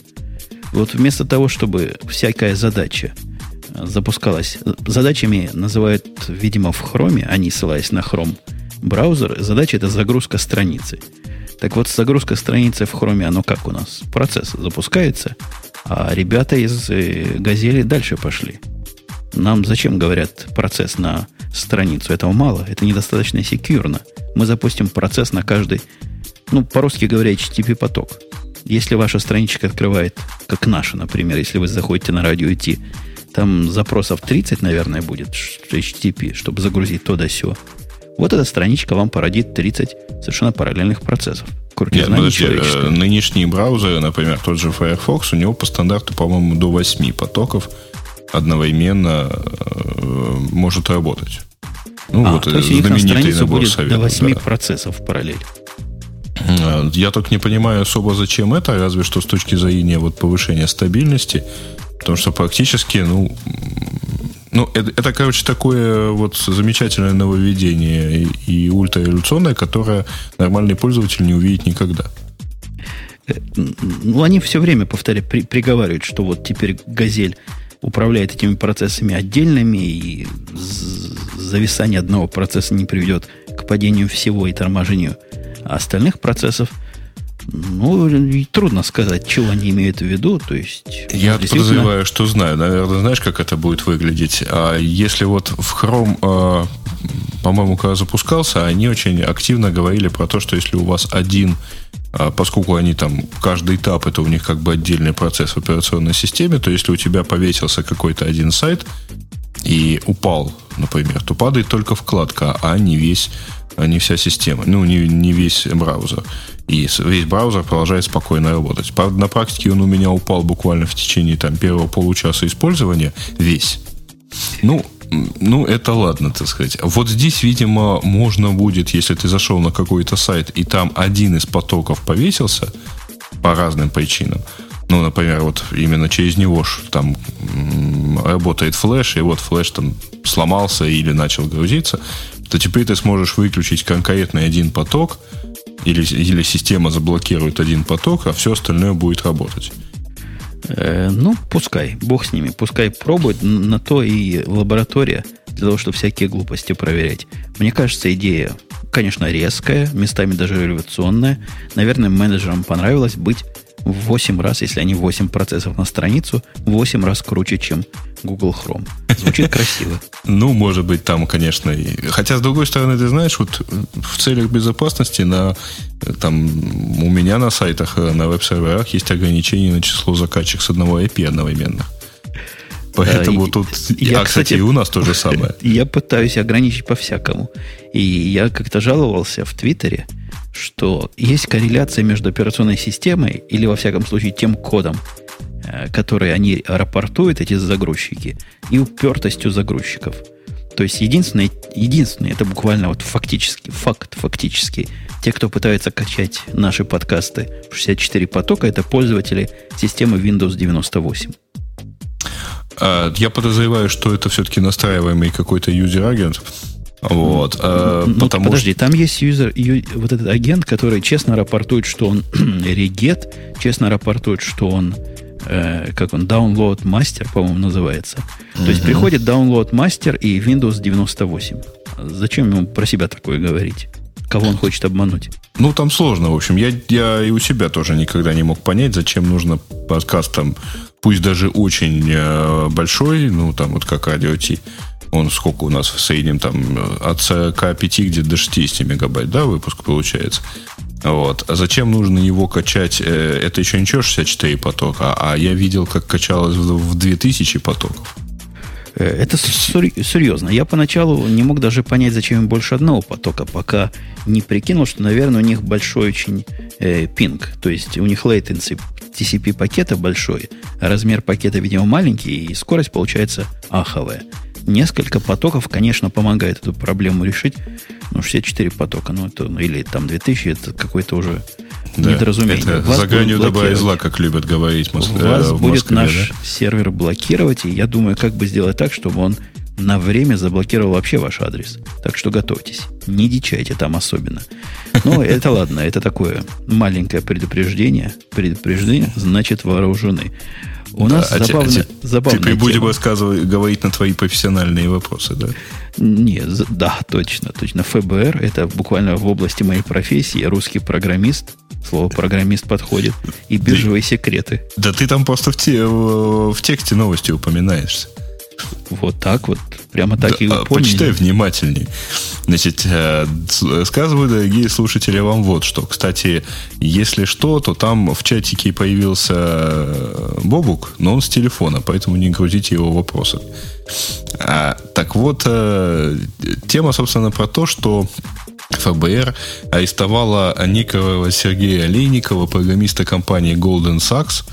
Вот вместо того, чтобы всякая задача запускалась, задачами называют, видимо, в хроме, они ссылаясь на хром браузер, задача это загрузка страницы. Так вот, загрузка страницы в хроме, оно как у нас? Процесс запускается, а ребята из э, Газели дальше пошли. Нам зачем говорят процесс на страницу? Этого мало, это недостаточно секьюрно. Мы запустим процесс на каждый, ну, по-русски говоря, HTTP-поток. Если ваша страничка открывает, как наша, например, если вы заходите на радио IT, там запросов 30, наверное, будет HTTP, чтобы загрузить то да сё. Вот эта страничка вам породит 30 совершенно параллельных процессов. Нет, подожди, э, нынешние браузеры, например, тот же Firefox, у него по стандарту, по-моему, до 8 потоков одновременно э, может работать. Ну, а, вот то есть знаменитый набор будет советов. До 8 да. процессов в параллель. Э, я только не понимаю особо, зачем это, разве что с точки зрения вот повышения стабильности, потому что практически, ну, ну, это, это, короче, такое вот замечательное нововведение и, и ультрареволюционное, которое нормальный пользователь не увидит никогда. Э, ну, они все время, повторяю, при, приговаривают, что вот теперь «Газель» управляет этими процессами отдельными, и зависание одного процесса не приведет к падению всего и торможению остальных процессов – ну, трудно сказать, чего они имеют в виду. То есть, Я действительно... подозреваю, что знаю. Наверное, знаешь, как это будет выглядеть. А если вот в Chrome, э, по-моему, когда запускался, они очень активно говорили про то, что если у вас один а поскольку они там, каждый этап это у них как бы отдельный процесс в операционной системе, то если у тебя повесился какой-то один сайт и упал, например, то падает только вкладка, а не весь, а не вся система, ну, не, не весь браузер. И весь браузер продолжает спокойно работать. Правда, на практике он у меня упал буквально в течение там, первого получаса использования весь. Ну, ну, это ладно, так сказать. Вот здесь, видимо, можно будет, если ты зашел на какой-то сайт, и там один из потоков повесился по разным причинам, ну, например, вот именно через него там работает флеш, и вот флеш там сломался или начал грузиться, то теперь ты сможешь выключить конкретный один поток, или, или система заблокирует один поток, а все остальное будет работать. Э, ну, пускай, бог с ними, пускай пробует, на то и лаборатория для того, чтобы всякие глупости проверять. Мне кажется, идея, конечно, резкая, местами даже революционная. Наверное, менеджерам понравилось быть в 8 раз, если они 8 процессов на страницу, в 8 раз круче, чем Google Chrome. Звучит красиво. Ну, может быть, там, конечно. Хотя, с другой стороны, ты знаешь, вот в целях безопасности на там у меня на сайтах, на веб-серверах есть ограничение на число закачек с одного IP одновременно. Поэтому да, тут... Я, а, кстати, кстати, и у нас то же самое. Я пытаюсь ограничить по-всякому. И я как-то жаловался в Твиттере, что есть корреляция между операционной системой или, во всяком случае, тем кодом, э, который они рапортуют, эти загрузчики, и упертостью загрузчиков. То есть единственное, единственное, это буквально вот фактически, факт фактически, те, кто пытается качать наши подкасты в 64 потока, это пользователи системы Windows 98. А, я подозреваю, что это все-таки настраиваемый какой-то юзер-агент, вот, э, ну, потому подожди, что... там есть юзер, ю, вот этот агент, который честно рапортует, что он регет, честно рапортует, что он э, как он, download master, по-моему, называется. Mm-hmm. То есть приходит download master и Windows 98. Зачем ему про себя такое говорить? Кого он хочет обмануть? Ну, там сложно, в общем. Я, я и у себя тоже никогда не мог понять, зачем нужно подкаст там, пусть даже очень э, большой, ну, там вот как радио Ти, он сколько у нас в среднем там от 45 где до 60 мегабайт, да, выпуск получается. Вот. А зачем нужно его качать? Э, это еще ничего 64 потока, а я видел, как качалось в 2000 потоков. Э, это серьезно. Я поначалу не мог даже понять, зачем им больше одного потока, пока не прикинул, что, наверное, у них большой очень э, пинг. То есть у них latency TCP пакета большой, размер пакета, видимо, маленький, и скорость получается аховая. Несколько потоков, конечно, помогает эту проблему решить. Ну, 64 потока, ну, это, ну, или там 2000, это какой-то уже да, недоразумение. Это вас за гранью добра и зла, как любят говорить Моск... Вас в будет Москве, наш да? сервер блокировать, и я думаю, как бы сделать так, чтобы он на время заблокировал вообще ваш адрес. Так что готовьтесь. Не дичайте там особенно. Ну, это ладно, это такое маленькое предупреждение. Предупреждение значит вооружены. У да, нас а забавно, те, забавная Теперь будем рассказывать, говорить на твои профессиональные вопросы, да? Нет, да, точно, точно. ФБР это буквально в области моей профессии. русский программист. Слово программист подходит. И биржевые секреты. Да ты там просто в, те, в, в тексте новости упоминаешься. Вот так вот. Прямо так да, и упомнили. Почитай внимательней. Значит, э, сказываю, дорогие слушатели, вам вот что. Кстати, если что, то там в чатике появился э, Бобук, но он с телефона, поэтому не грузите его вопросы. А, так вот, э, тема, собственно, про то, что ФБР арестовала некого Сергея Олейникова, программиста компании Golden Sachs,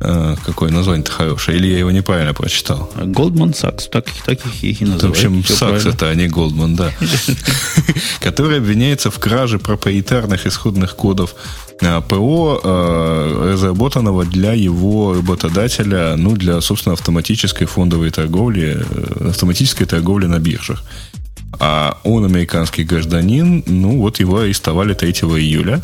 Э, какое название-то хорошее? Или я его неправильно прочитал? Goldman Sachs, так, так их и называют. В общем, Sachs это, а не Goldman, да. Который обвиняется в краже проприетарных исходных кодов э, ПО, э, разработанного для его работодателя, ну, для, собственно, автоматической фондовой торговли, автоматической торговли на биржах. А он американский гражданин, ну, вот его арестовали 3 июля.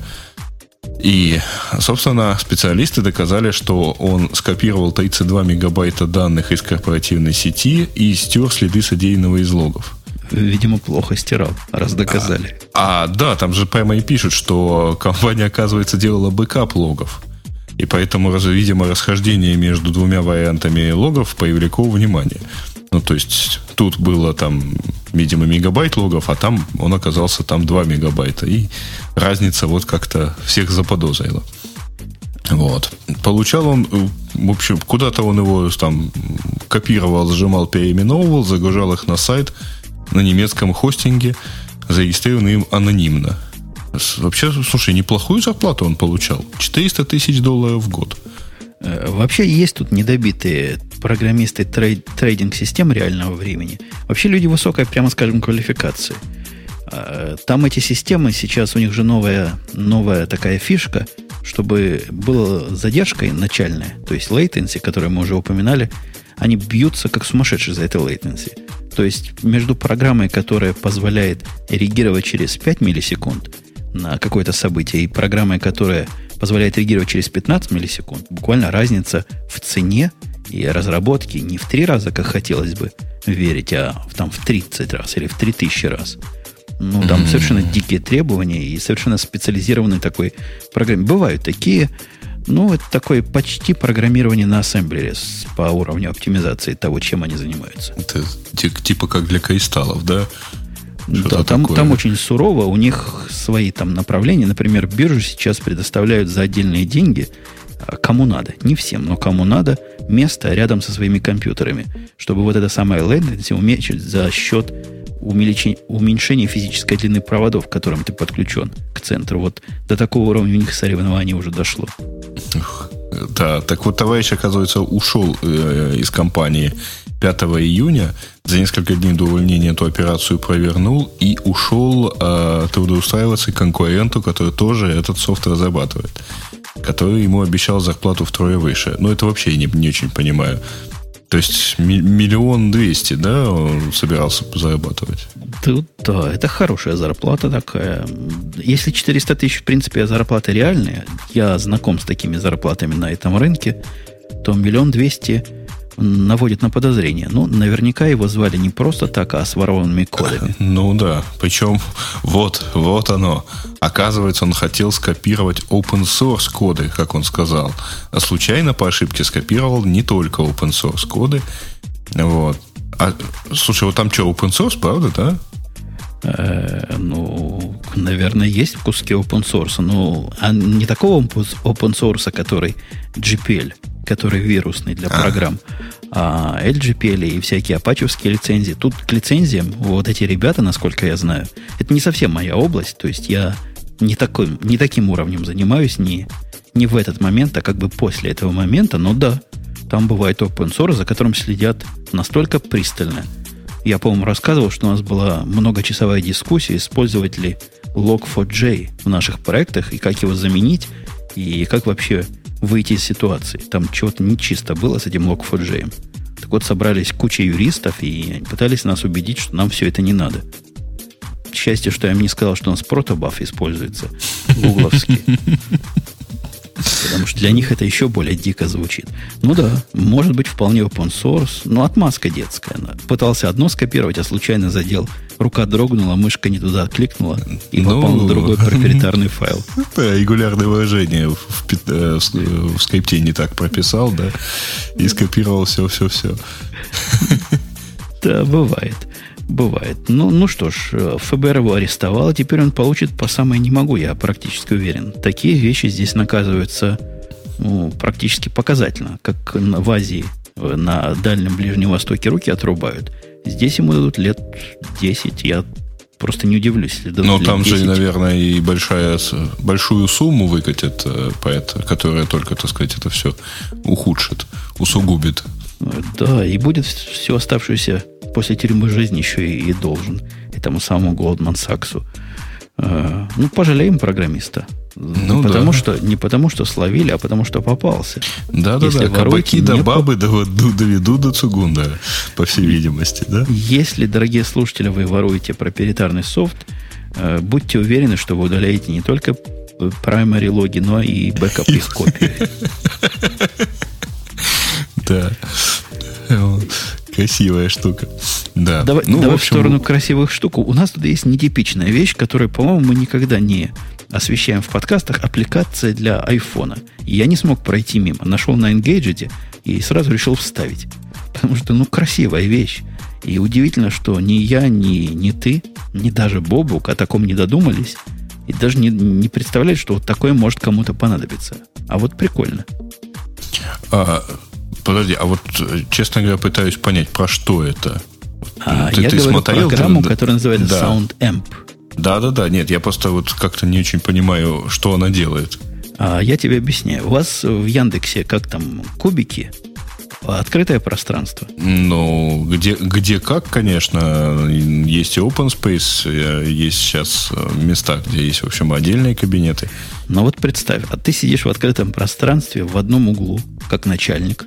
И, собственно, специалисты доказали, что он скопировал 32 мегабайта данных из корпоративной сети и стер следы содеянного из логов. Видимо, плохо стирал, раз доказали. А, а да, там же прямо и пишут, что компания, оказывается, делала бэкап логов. И поэтому, видимо, расхождение между двумя вариантами логов привлекло внимание. Ну, то есть, тут было там, видимо, мегабайт логов, а там он оказался там 2 мегабайта. И разница вот как-то всех заподозрила. Вот. Получал он, в общем, куда-то он его там копировал, сжимал, переименовывал, загружал их на сайт на немецком хостинге, зарегистрированный им анонимно. Вообще, слушай, неплохую зарплату он получал. 400 тысяч долларов в год. Э, вообще есть тут недобитые программисты трейд, трейдинг-систем реального времени. Вообще люди высокой, прямо скажем, квалификации. А, там эти системы, сейчас у них же новая, новая такая фишка, чтобы была задержка начальная, то есть latency, которую мы уже упоминали, они бьются как сумасшедшие за это latency. То есть между программой, которая позволяет реагировать через 5 миллисекунд на какое-то событие, и программой, которая позволяет реагировать через 15 миллисекунд, буквально разница в цене и разработке не в три раза, как хотелось бы верить, а в, там в 30 раз или в 3000 раз. Ну, там mm-hmm. совершенно дикие требования и совершенно специализированный такой программ. Бывают такие, ну, это такое почти программирование на ассемблере по уровню оптимизации того, чем они занимаются. Это типа как для кристаллов, да? Да, там, там очень сурово, у них свои там направления. Например, биржу сейчас предоставляют за отдельные деньги кому надо, не всем, но кому надо, место рядом со своими компьютерами, чтобы вот это самое latency уменьшить за счет уменьшения физической длины проводов, к которым ты подключен к центру. Вот до такого уровня у них соревнование уже дошло. Да, так вот товарищ, оказывается, ушел э, из компании 5 июня, за несколько дней до увольнения эту операцию провернул и ушел э, трудоустраиваться к конкуренту, который тоже этот софт разрабатывает, который ему обещал зарплату втрое выше. Но это вообще не, не очень понимаю. То есть миллион двести, да, он собирался зарабатывать? Тут, да, это хорошая зарплата такая. Если 400 тысяч, в принципе, зарплата реальная, я знаком с такими зарплатами на этом рынке, то миллион двести наводит на подозрение. Ну, наверняка его звали не просто так, а с ворованными кодами. Ну да, причем вот, вот оно. Оказывается, он хотел скопировать open source коды, как он сказал. А случайно по ошибке скопировал не только open source коды. Вот. А, слушай, вот там что, open source, правда, да? Э, ну, наверное, есть куски open source, но а не такого open source, который GPL, который вирусный для а. программ, а LGPL и всякие апачевские лицензии. Тут к лицензиям вот эти ребята, насколько я знаю, это не совсем моя область, то есть я не, такой, не таким уровнем занимаюсь, не, не в этот момент, а как бы после этого момента, но да, там бывает open source, за которым следят настолько пристально – я, по-моему, рассказывал, что у нас была многочасовая дискуссия, использовать ли Log4j в наших проектах и как его заменить, и как вообще выйти из ситуации. Там чего-то нечисто было с этим Log4j. Так вот, собрались куча юристов и пытались нас убедить, что нам все это не надо. Счастье, что я им не сказал, что у нас протобаф используется, гугловский. Потому что для них это еще более дико звучит. Ну да, может быть вполне open source, но отмазка детская. Пытался одно скопировать, а случайно задел. Рука дрогнула, мышка не туда кликнула и ну, попал на другой проприетарный файл. Это регулярное выражение в, в, э, в, в скрипте не так прописал, да, и скопировал все-все-все. Да, бывает. Бывает. Ну, ну что ж, э, ФБР его арестовало, теперь он получит по самое не могу, я практически уверен. Такие вещи здесь наказываются ну, практически показательно, как в Азии э, на Дальнем Ближнем Востоке руки отрубают. Здесь ему дадут лет 10, я просто не удивлюсь, если дадут Но там 10. же, наверное, и большая, большую сумму выкатят, э, поэт, которая только, так сказать, это все ухудшит, усугубит. Да, и будет всю оставшуюся после тюрьмы жизни еще и, и должен этому самому Голдман Саксу. Э, ну, пожалеем программиста. Ну, потому да. что, не потому, что словили, а потому, что попался. Да-да-да, кабаки да бабы доведут до цугундера, по всей видимости. Да? Если, дорогие слушатели, вы воруете проприетарный софт, э, будьте уверены, что вы удаляете не только primary логи, но и бэкап их копии. Да. Красивая штука. Да. Давай, ну, давай в, общем... в сторону красивых штук. У нас тут есть нетипичная вещь, которую, по-моему, мы никогда не освещаем в подкастах. Аппликация для айфона. Я не смог пройти мимо. Нашел на Engadget и сразу решил вставить. Потому что, ну, красивая вещь. И удивительно, что ни я, ни, ни ты, ни даже Бобук о таком не додумались. И даже не, не представляют, что вот такое может кому-то понадобиться. А вот прикольно. А, Подожди, а вот, честно говоря, пытаюсь понять, про что это. А, ты, я ты говорю смотрел, программу, да, которая называется да. SoundAmp. Да-да-да, нет, я просто вот как-то не очень понимаю, что она делает. А, я тебе объясняю. У вас в Яндексе как там кубики, открытое пространство. Ну, где, где как, конечно, есть и open space, э, есть сейчас э, места, где есть, в общем, отдельные кабинеты. Но вот представь, а ты сидишь в открытом пространстве в одном углу, как начальник,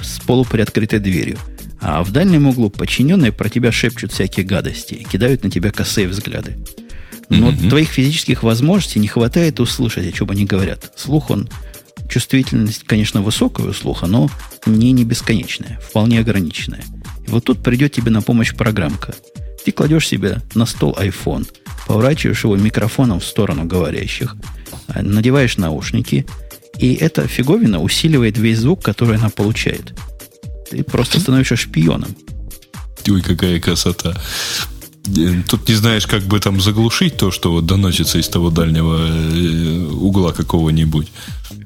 с полуприоткрытой дверью. А в дальнем углу подчиненные про тебя шепчут всякие гадости и кидают на тебя косые взгляды. Но mm-hmm. твоих физических возможностей не хватает услышать, о чем они говорят. Слух он, чувствительность, конечно, высокая у слуха, но не, не бесконечная, вполне ограниченная. И вот тут придет тебе на помощь программка. Ты кладешь себе на стол iPhone, поворачиваешь его микрофоном в сторону говорящих, надеваешь наушники – и эта фиговина усиливает весь звук, который она получает. Ты просто становишься шпионом. Ой, какая красота. Э, тут не знаешь, как бы там заглушить то, что вот доносится из того дальнего э, угла какого-нибудь.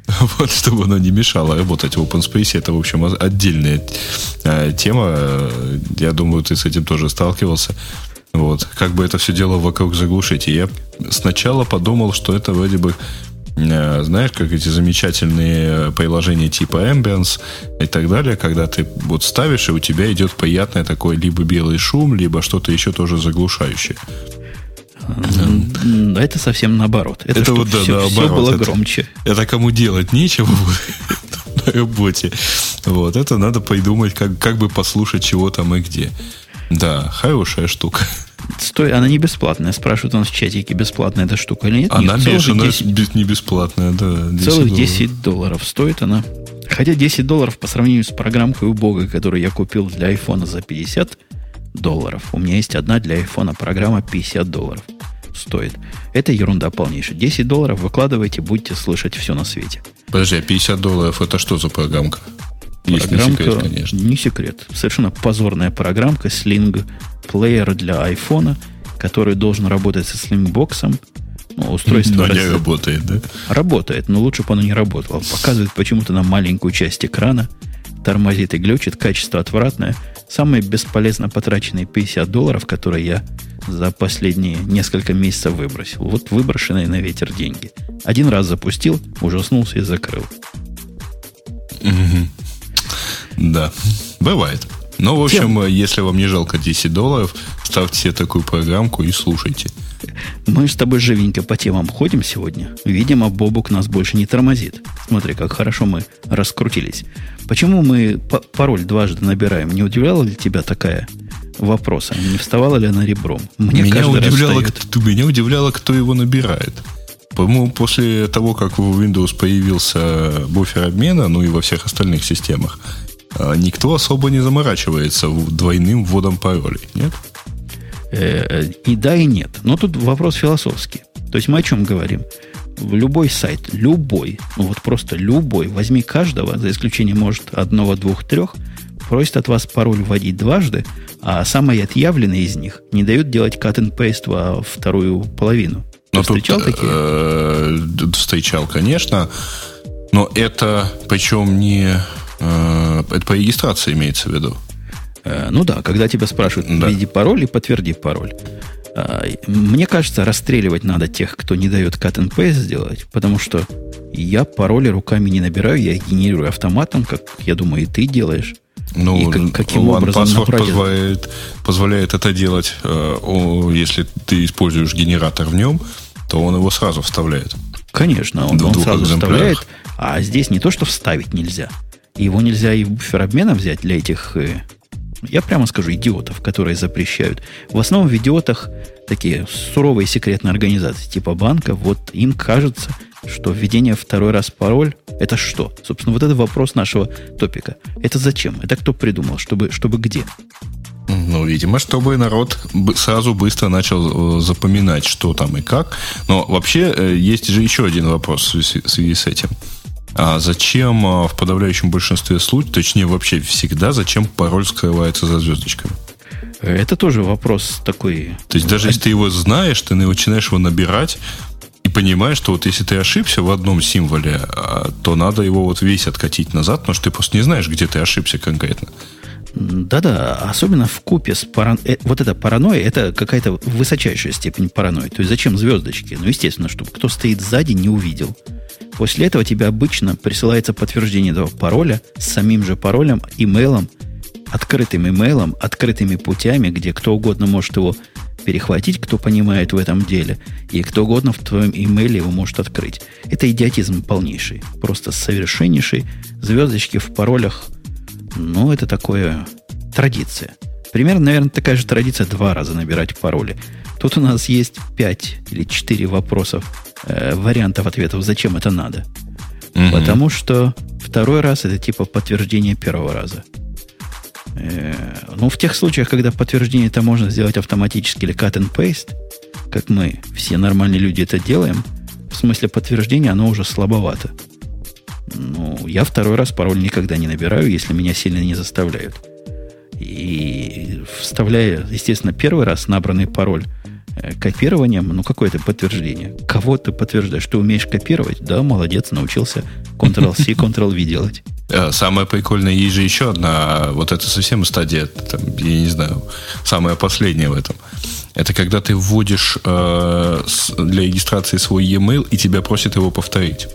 Вот, чтобы оно не мешало работать в OpenSpace. Это, в общем, отдельная э, тема. Я думаю, ты с этим тоже сталкивался. Вот. Как бы это все дело вокруг заглушить. И я сначала подумал, что это вроде бы Э, знаешь, как эти замечательные приложения типа Ambience и так далее, когда ты вот ставишь, и у тебя идет приятный такой либо белый шум, либо что-то еще тоже заглушающее. Это совсем наоборот. Это, это вот, да, все, наоборот. все было это, громче. Это кому делать нечего на работе. Вот, это надо придумать, как, как бы послушать, чего там и где. Да, хорошая штука. Стой, она не бесплатная. Спрашивают нас в чатике, бесплатная эта штука или нет. Она нет, бешеная, 10, не бесплатная, да. 10 целых долларов. 10 долларов стоит она. Хотя 10 долларов по сравнению с программкой у Бога, которую я купил для айфона за 50 долларов. У меня есть одна для айфона программа 50 долларов стоит. Это ерунда полнейшая. 10 долларов выкладывайте, будете слышать все на свете. Подожди, а 50 долларов это что за программка? Есть программка, не секрет, конечно. Не секрет. Совершенно позорная программка Sling плеер для айфона, который должен работать со слингбоксом. Ну, устройство но раз... не работает, да? Работает, но лучше бы оно не работало. Показывает почему-то на маленькую часть экрана, тормозит и глючит, качество отвратное. Самые бесполезно потраченные 50 долларов, которые я за последние несколько месяцев выбросил. Вот выброшенные на ветер деньги. Один раз запустил, ужаснулся и закрыл. Да, бывает. Ну, в общем, Тем... если вам не жалко 10 долларов, ставьте себе такую программку и слушайте. Мы с тобой живенько по темам ходим сегодня. Видимо, Бобук нас больше не тормозит. Смотри, как хорошо мы раскрутились. Почему мы пароль дважды набираем? Не удивляла ли тебя такая вопроса? Не вставала ли она ребром? Мне меня, удивляло, кто, меня удивляло, кто его набирает. По-моему, после того, как в Windows появился буфер обмена, ну и во всех остальных системах, никто особо не заморачивается двойным вводом паролей, нет? Э, э, и да, и нет. Но тут вопрос философский. То есть мы о чем говорим? Любой сайт, любой, ну вот просто любой, возьми каждого, за исключением, может, одного, двух, трех, просит от вас пароль вводить дважды, а самые отъявленные из них не дают делать cut and paste во вторую половину. Ты но встречал тут, такие? Э, встречал, конечно. Но это, причем не... Э, это по регистрации имеется в виду. Э, ну да, когда тебя спрашивают, да. введи пароль и подтверди пароль. Э, мне кажется, расстреливать надо тех, кто не дает cut and paste сделать, потому что я пароли руками не набираю, я их генерирую автоматом, как, я думаю, и ты делаешь. Ну, и как, каким образом позволяет, позволяет это делать, если ты используешь генератор в нем, то он его сразу вставляет. Конечно, он, он сразу вставляет, а здесь не то, что вставить нельзя. Его нельзя и в буфер обмена взять для этих э, я прямо скажу, идиотов, которые запрещают. В основном в идиотах такие суровые секретные организации, типа банка, вот им кажется, что введение второй раз пароль – это что? Собственно, вот это вопрос нашего топика. Это зачем? Это кто придумал? Чтобы, чтобы где? Ну, видимо, чтобы народ сразу быстро начал э, запоминать, что там и как. Но вообще э, есть же еще один вопрос в связи с этим – а зачем а, в подавляющем большинстве случаев, точнее вообще всегда, зачем пароль скрывается за звездочками? Это тоже вопрос такой. То есть даже если ты его знаешь, ты начинаешь его набирать и понимаешь, что вот если ты ошибся в одном символе, а, то надо его вот весь откатить назад, потому что ты просто не знаешь, где ты ошибся конкретно. Да-да, особенно в купе с паран... Э, вот эта паранойя, это какая-то высочайшая степень паранойи. То есть зачем звездочки? Ну, естественно, чтобы кто стоит сзади, не увидел. После этого тебе обычно присылается подтверждение этого пароля с самим же паролем, имейлом, открытым имейлом, открытыми путями, где кто угодно может его перехватить, кто понимает в этом деле, и кто угодно в твоем имейле его может открыть. Это идиотизм полнейший, просто совершеннейший. Звездочки в паролях, ну, это такое традиция. Примерно, наверное, такая же традиция два раза набирать пароли. Тут у нас есть пять или четыре вопросов э, вариантов ответов, зачем это надо. Угу. Потому что второй раз это типа подтверждение первого раза. Э, ну, в тех случаях, когда подтверждение это можно сделать автоматически или cut and paste, как мы, все нормальные люди это делаем, в смысле подтверждения оно уже слабовато. Ну, я второй раз пароль никогда не набираю, если меня сильно не заставляют. И вставляя, естественно, первый раз набранный пароль копированием, ну, какое-то подтверждение. Кого ты подтверждаешь? Ты умеешь копировать? Да, молодец, научился Ctrl-C, Ctrl-V делать. Э, самое прикольное, есть же еще одна, вот это совсем стадия, там, я не знаю, самая последняя в этом. Это когда ты вводишь э, для регистрации свой e-mail, и тебя просят его повторить.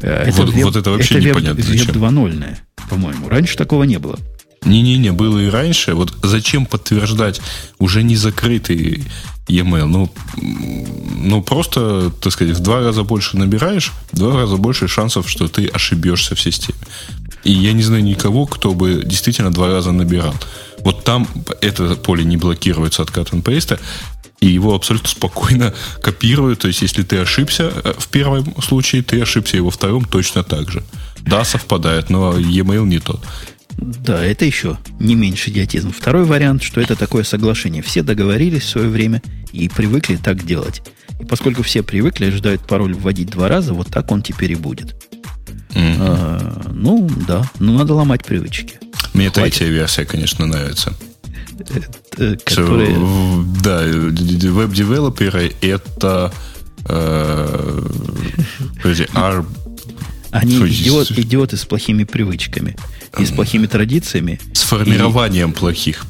Э, это вот, веб, вот это вообще это непонятно. Это веб 2.0, по-моему. Раньше такого не было. Не-не-не, было и раньше. Вот зачем подтверждать уже не закрытый e-mail? Ну, ну, просто, так сказать, в два раза больше набираешь, в два раза больше шансов, что ты ошибешься в системе. И я не знаю никого, кто бы действительно два раза набирал. Вот там это поле не блокируется от cut and paste, и его абсолютно спокойно копируют. То есть, если ты ошибся э, в первом случае, ты ошибся и во втором точно так же. Да, совпадает, но e-mail не тот. Да, это еще не меньше идиотизм. Второй вариант, что это такое соглашение. Все договорились в свое время и привыкли так делать. И поскольку все привыкли ожидают пароль вводить два раза, вот так он теперь и будет. Mm-hmm. А, ну, да, но надо ломать привычки. Мне Хватит. третья версия, конечно, нравится. Э, Которые... Да, веб-девелоперы это э, подожди, R... Они идиот, идиоты с плохими привычками и с плохими традициями. С формированием и... плохих.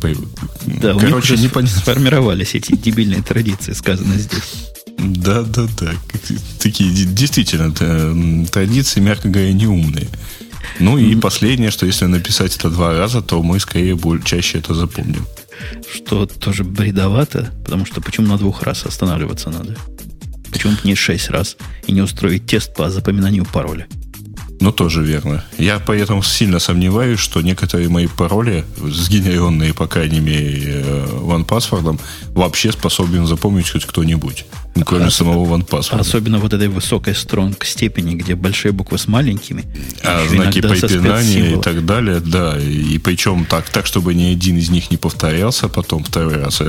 Да, Короче, не сформировались эти дебильные традиции, сказано здесь. Да, да, да. Такие действительно традиции, мягко говоря, неумные. Ну и последнее, что если написать это два раза, то мы скорее чаще это запомним. Что тоже бредовато, потому что почему на двух раз останавливаться надо? Почему не шесть раз и не устроить тест по запоминанию пароля? Ну, тоже верно. Я поэтому сильно сомневаюсь, что некоторые мои пароли, сгенеренные, по крайней мере, OnePassword, вообще способен запомнить хоть кто-нибудь, ну, кроме а, самого OnePassword. Особенно вот этой высокой стронг степени, где большие буквы с маленькими. А знаки препинания и так далее, да. И, и причем так, так, чтобы ни один из них не повторялся потом второй раз.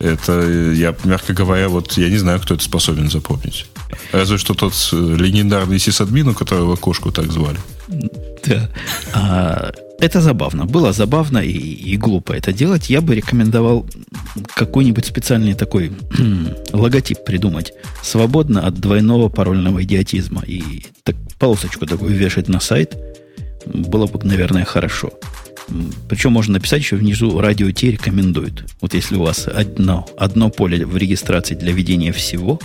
Это, я, мягко говоря, вот я не знаю, кто это способен запомнить. Разве что тот легендарный сисадмин, у которого кошку так звали. Да. А, это забавно. Было забавно и, и глупо это делать. Я бы рекомендовал какой-нибудь специальный такой логотип придумать. Свободно от двойного парольного идиотизма. И так, полосочку такую вешать на сайт. Было бы, наверное, хорошо. Причем можно написать еще внизу радио Т рекомендует. Вот если у вас одно, одно поле в регистрации для ведения всего,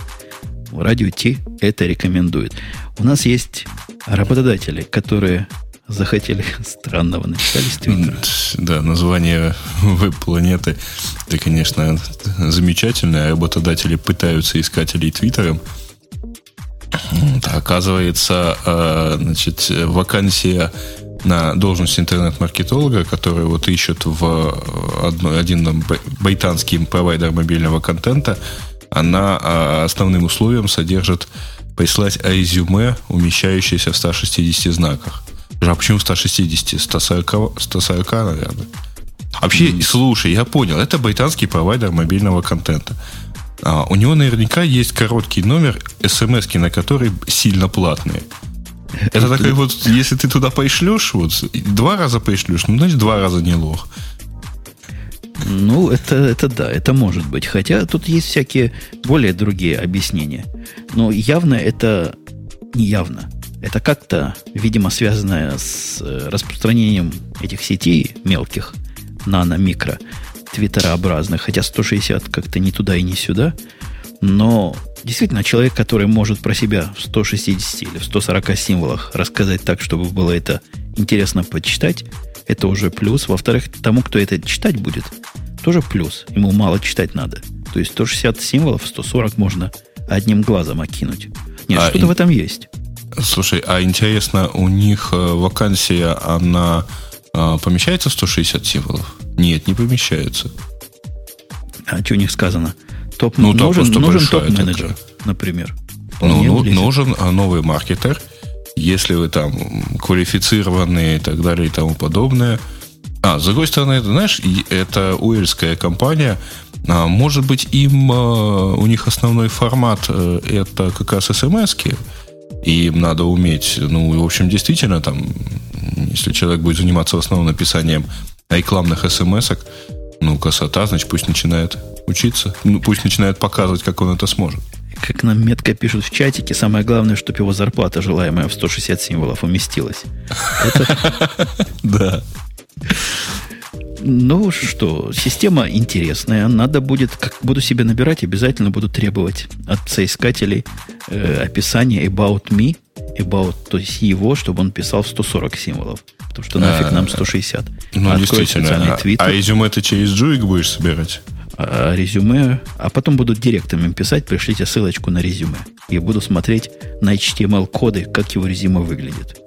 радио Т это рекомендует. У нас есть работодатели, которые захотели странного написали с Твиттера. Да, название веб-планеты это, конечно, замечательное. Работодатели пытаются искателей Твиттером. Оказывается, а, значит, вакансия на должность интернет-маркетолога, который вот ищут в э, одно, один британский провайдер мобильного контента, она а, основным условием содержит прислать резюме, умещающееся в 160 знаках. А почему 160? 140, 140 наверное. Вообще, mm-hmm. слушай, я понял, это британский провайдер мобильного контента. А, у него наверняка есть короткий номер, смс на который сильно платные. Это такой вот, если ты туда пошлешь, вот, два раза пошлешь, ну, значит, два раза не лох. Ну, это, это да, это может быть. Хотя тут есть всякие более другие объяснения. Но явно это не явно. Это как-то, видимо, связано с э, распространением этих сетей мелких, нано-микро, твиттерообразных. Хотя 160 как-то не туда и не сюда. Но действительно, человек, который может про себя в 160 или в 140 символах рассказать так, чтобы было это интересно почитать, это уже плюс. Во-вторых, тому, кто это читать будет, тоже плюс. Ему мало читать надо. То есть 160 символов, 140 можно одним глазом окинуть. Нет, а что-то и... в этом есть. Слушай, а интересно, у них э, вакансия, она э, помещается в 160 символов? Нет, не помещается. А что у них сказано? Топ, ну, нужен нужен топ-менеджер, например. Ну, ну, нужен а, новый маркетер. Если вы там квалифицированные и так далее и тому подобное. А, с другой стороны, это, знаешь, это уэльская компания. А, может быть, им а, у них основной формат э, это как раз смс -ки, и им надо уметь, ну, в общем, действительно, там, если человек будет заниматься в основном написанием рекламных смс ну, красота, значит, пусть начинает учиться. Ну, пусть начинает показывать, как он это сможет. Как нам метко пишут в чатике, самое главное, чтобы его зарплата желаемая в 160 символов уместилась. Да. Ну что, система интересная. Надо будет, как буду себе набирать, обязательно буду требовать от соискателей э, описание about me, about, то есть его, чтобы он писал в 140 символов. Потому что нафиг нам 160. Ну, Открою действительно. А, а резюме ты через Джуик будешь собирать? А, резюме, а потом будут директорам писать, пришлите ссылочку на резюме. И буду смотреть на HTML-коды, как его резюме выглядит.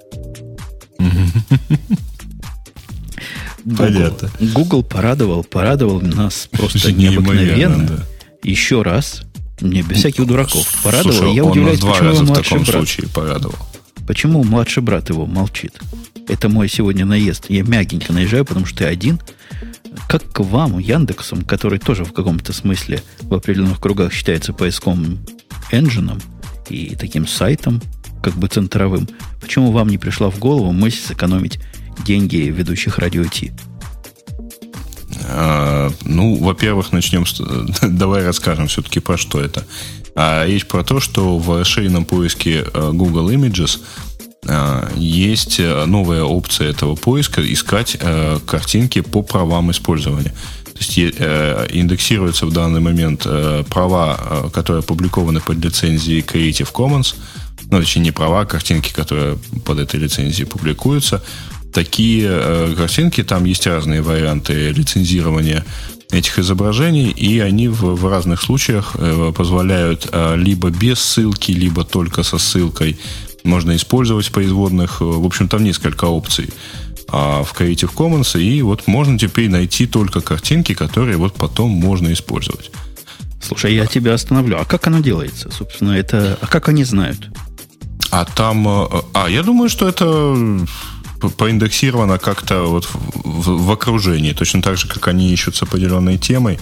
Понятно. Google порадовал, порадовал нас просто необыкновенно. Да. Еще раз, не без всяких дураков, порадовал. Слушай, я удивляюсь, почему его младший брат. случае порадовал. Почему младший брат его молчит? Это мой сегодня наезд. Я мягенько наезжаю, потому что ты один. Как к вам, Яндексом, который тоже в каком-то смысле в определенных кругах считается поисковым энджином и таким сайтом, как бы центровым, почему вам не пришла в голову мысль сэкономить деньги ведущих радио Ти? А, ну, во-первых, начнем с... Давай расскажем все-таки про что это. А речь про то, что в расширенном поиске э, Google Images э, есть э, новая опция этого поиска искать картинки по правам использования. То есть индексируются в данный момент права, которые опубликованы под лицензией Creative Commons, ну, точнее, не права, а картинки, которые под этой лицензией публикуются. Такие э, картинки, там есть разные варианты лицензирования этих изображений, и они в, в разных случаях э, позволяют э, либо без ссылки, либо только со ссылкой. Можно использовать производных. В общем, там несколько опций а в Creative Commons, и вот можно теперь найти только картинки, которые вот потом можно использовать. Слушай, я тебя остановлю. А как оно делается? Собственно, это... А как они знают? А там... Э, а, я думаю, что это поиндексировано как-то вот в, в окружении, точно так же, как они ищут с определенной темой.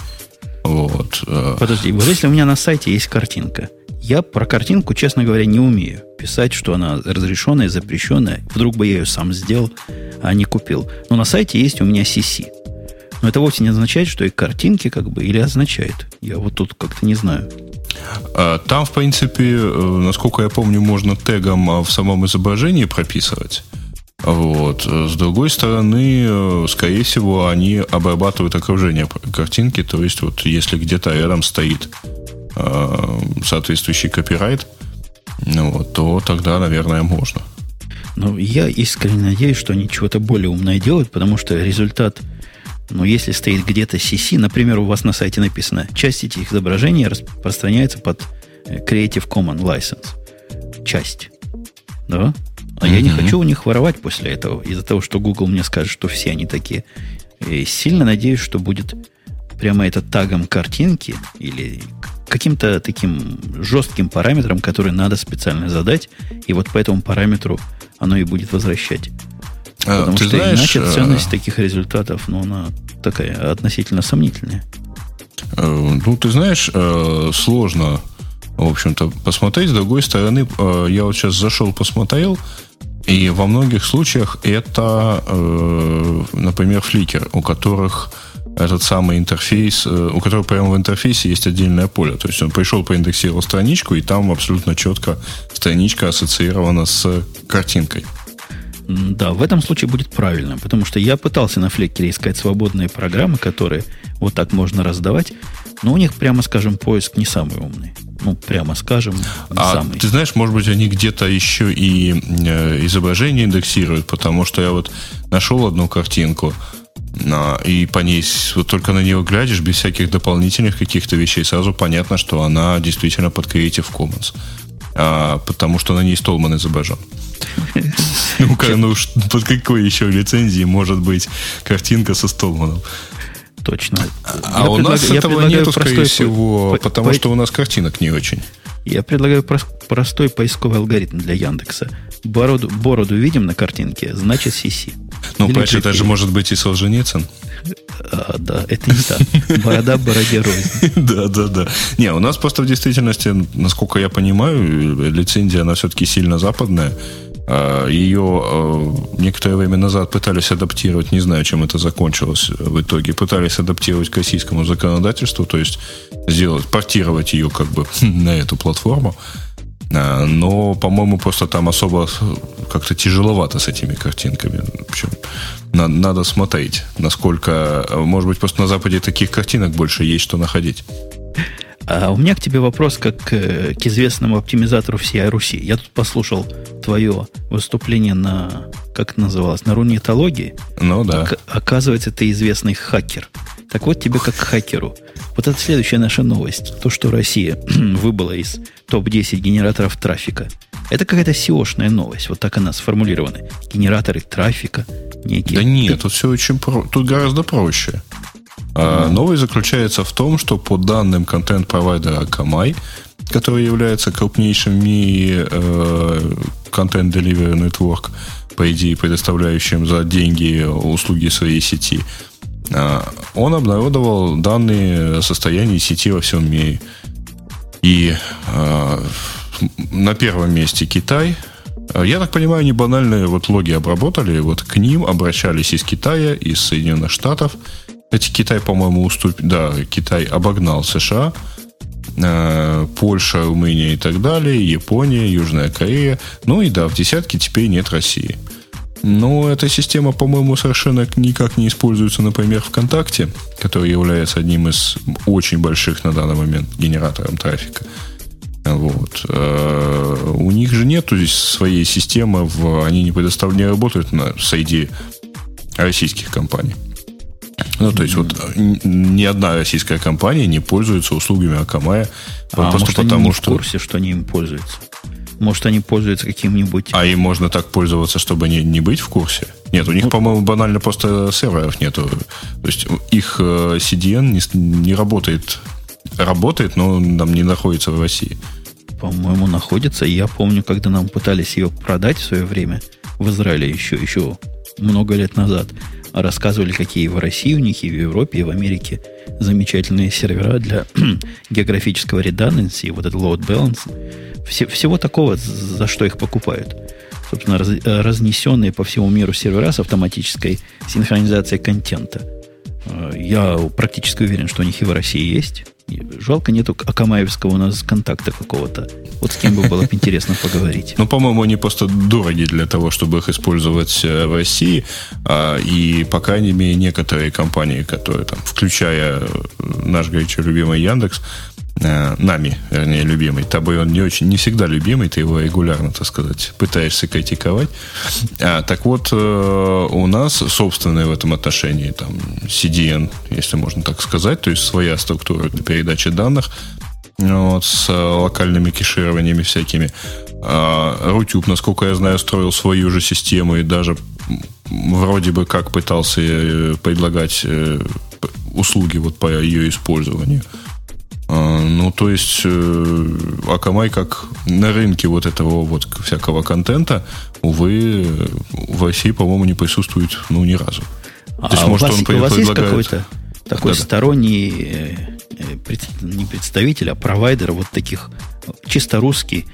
Вот. Э. Подожди, вот если у меня на сайте есть картинка, я про картинку, честно говоря, не умею писать, что она разрешенная, запрещенная. Вдруг бы я ее сам сделал, а не купил. Но на сайте есть у меня CC. Но это вовсе не означает, что и картинки как бы, или означает. Я вот тут как-то не знаю. А, там, в принципе, э, насколько я помню, можно тегом а, в самом изображении прописывать. Вот. С другой стороны, э, скорее всего, они обрабатывают окружение картинки. То есть, вот если где-то рядом стоит э, соответствующий копирайт, ну, вот, то тогда, наверное, можно. Ну, я искренне надеюсь, что они чего-то более умное делают, потому что результат но если стоит где-то CC, например, у вас на сайте написано, часть этих изображений распространяется под э, Creative Commons License. Часть. Да? А mm-hmm. я не хочу у них воровать после этого, из-за того, что Google мне скажет, что все они такие. И сильно надеюсь, что будет прямо это тагом картинки или каким-то таким жестким параметром, который надо специально задать, и вот по этому параметру оно и будет возвращать. А, Потому что знаешь, иначе э, ценность таких результатов, ну, она такая относительно сомнительная. Э, ну, ты знаешь, э, сложно, в общем-то, посмотреть. С другой стороны, я вот сейчас зашел, посмотрел, и во многих случаях это, например, Flickr, у которых этот самый интерфейс, у которого прямо в интерфейсе есть отдельное поле. То есть он пришел, поиндексировал страничку, и там абсолютно четко страничка ассоциирована с картинкой. Да, в этом случае будет правильно, потому что я пытался на Флекере искать свободные программы, которые вот так можно раздавать, но у них, прямо скажем, поиск не самый умный. Ну, прямо скажем, а самый. Ты знаешь, может быть, они где-то еще и э, изображение индексируют, потому что я вот нашел одну картинку, и по ней, вот только на нее глядишь, без всяких дополнительных каких-то вещей, сразу понятно, что она действительно под Creative Commons. А, потому что на ней Столман изображен. Ну, ну под какой еще лицензией может быть картинка со Столманом? Точно. А я у нас этого нету, скорее всего, по, потому по, что у нас картинок не очень. Я предлагаю простой поисковый алгоритм для Яндекса. Бороду, бороду видим на картинке, значит CC. Ну, понимаешь, это же может быть и Солженицын. А, да, это не так. Борода бороде рознь. Да, да, да. Не, у нас просто в действительности, насколько я понимаю, лицензия, она все-таки сильно западная. А, Ее а, некоторое время назад пытались адаптировать, не знаю, чем это закончилось в итоге, пытались адаптировать к российскому законодательству, то есть сделать, портировать ее как бы на эту платформу. А, но, по-моему, просто там особо как-то тяжеловато с этими картинками. В общем, надо, надо смотреть, насколько... Может быть, просто на Западе таких картинок больше есть, что находить. А у меня к тебе вопрос как к, к известному оптимизатору всей Руси. Я тут послушал твое выступление на, как это называлось, на рунетологии. Ну да. Оказывается, ты известный хакер. Так вот тебе как хакеру. Вот это следующая наша новость. То, что Россия выбыла из топ-10 генераторов трафика. Это какая-то SEO-шная новость. Вот так она сформулирована. Генераторы трафика некие. Да нет, тут все очень про... Тут гораздо проще. А, новость заключается в том, что по данным контент-провайдера Akamai, который является крупнейшим в мире э, Content Delivery Network, по идее, предоставляющим за деньги услуги своей сети, а, он обнародовал данные о состоянии сети во всем мире. И э, на первом месте Китай. Я так понимаю, они банальные вот логи обработали, вот к ним обращались из Китая, из Соединенных Штатов. Кстати, Китай, по-моему, уступил, да, Китай обогнал США, э, Польша, Румыния и так далее, Япония, Южная Корея. Ну и да, в десятке теперь нет России. Но эта система, по-моему, совершенно никак не используется, например, Вот. Э, у них же нету здесь своей системы, в, они не предоставляют, не работают на среди российских компаний. Ну, то есть, вот ни одна российская компания не пользуется услугами Акамая а просто может, потому, они не что... в курсе, что они им пользуются? Может, они пользуются каким-нибудь... А им можно так пользоваться, чтобы не, не быть в курсе? Нет, у них, ну, по-моему, банально просто серверов нету. То есть их э, CDN не, не работает. Работает, но нам не находится в России. По-моему, находится. Я помню, когда нам пытались ее продать в свое время в Израиле еще, еще много лет назад, рассказывали, какие в России у них, и в Европе, и в Америке замечательные сервера для географического redundancy, вот этот load balance, все, всего такого, за что их покупают. Собственно, раз, разнесенные по всему миру сервера с автоматической синхронизацией контента. Э, я практически уверен, что у них и в России есть. Жалко, нету Акамаевского у нас контакта какого-то. Вот с кем бы было бы интересно поговорить. Ну, по-моему, они просто дороги для того, чтобы их использовать э, в России. А, и, по крайней мере, некоторые компании, которые там, включая э, наш горячо любимый Яндекс, Э, нами, вернее, любимый. Тобой он не очень, не всегда любимый, ты его регулярно, так сказать, пытаешься критиковать. А, так вот, э, у нас собственное в этом отношении там CDN, если можно так сказать, то есть своя структура для передачи данных, вот, с локальными кешированиями всякими. А, Рутюб, насколько я знаю, строил свою же систему и даже вроде бы как пытался э, предлагать услуги вот по ее использованию. Ну, то есть, э, Акамай как на рынке вот этого вот всякого контента, увы, в России, по-моему, не присутствует, ну, ни разу. А то есть, может, у вас, он у вас есть какой-то такой да, сторонний, э, э, не представитель, а провайдер вот таких, чисто русский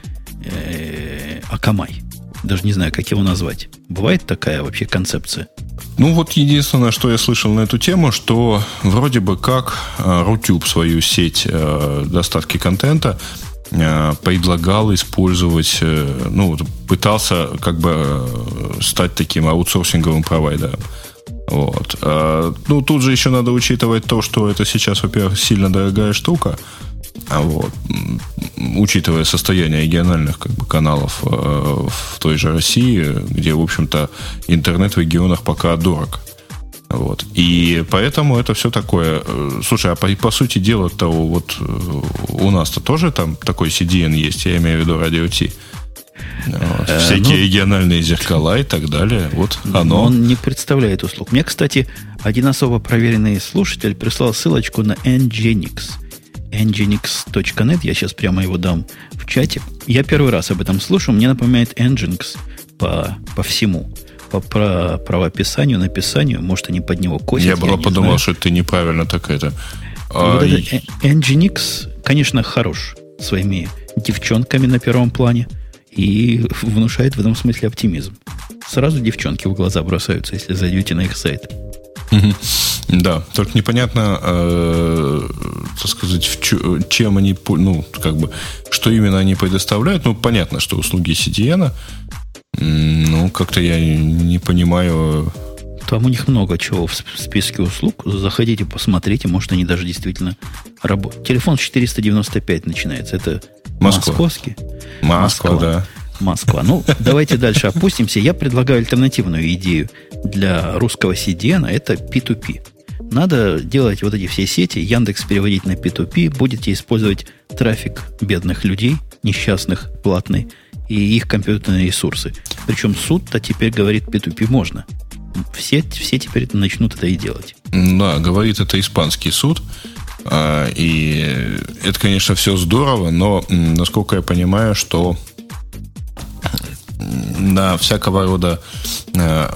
Акамай? Даже не знаю, как его назвать. Бывает такая вообще концепция? Ну вот единственное, что я слышал на эту тему, что вроде бы как э, Рутюб свою сеть э, доставки контента э, предлагал использовать, ну, пытался как бы стать таким аутсорсинговым провайдером. Вот. Ну, тут же еще надо учитывать то, что это сейчас, во-первых, сильно дорогая штука. А вот, учитывая состояние региональных как бы, каналов э, в той же России, где, в общем-то, интернет в регионах пока дорог. Вот. И поэтому это все такое. Э, слушай, а по, по сути дела то вот э, у нас-то тоже там такой CDN есть, я имею в виду радио T. Вот. Э, Всякие ну, региональные зеркала и так далее. Вот оно. Он не представляет услуг. Мне, кстати, один особо проверенный слушатель прислал ссылочку на Nginx – nginx.net, я сейчас прямо его дам в чате. Я первый раз об этом слушаю, мне напоминает Nginx по, по всему. По про, правописанию, написанию, может, они под него косят. Я было подумал, знаю. что ты неправильно так это... Вот а, этот Nginx, конечно, хорош своими девчонками на первом плане и внушает в этом смысле оптимизм. Сразу девчонки в глаза бросаются, если зайдете на их сайт. Да, только непонятно, э, так сказать, в чем они, ну, как бы, что именно они предоставляют. Ну, понятно, что услуги CDN, ну, как-то я не понимаю. Там у них много чего в списке услуг. Заходите, посмотрите, может, они даже действительно работают. Телефон 495 начинается. Это Москва. московский. Москва, Москва, да. Москва. Ну, давайте дальше опустимся. Я предлагаю альтернативную идею для русского CDN. Это P2P. Надо делать вот эти все сети, Яндекс переводить на P2P, будете использовать трафик бедных людей, несчастных, платный, и их компьютерные ресурсы. Причем суд-то теперь говорит P2P можно. Все, все теперь начнут это и делать. Да, говорит это испанский суд. А, и это, конечно, все здорово, но, насколько я понимаю, что на всякого рода, э, а,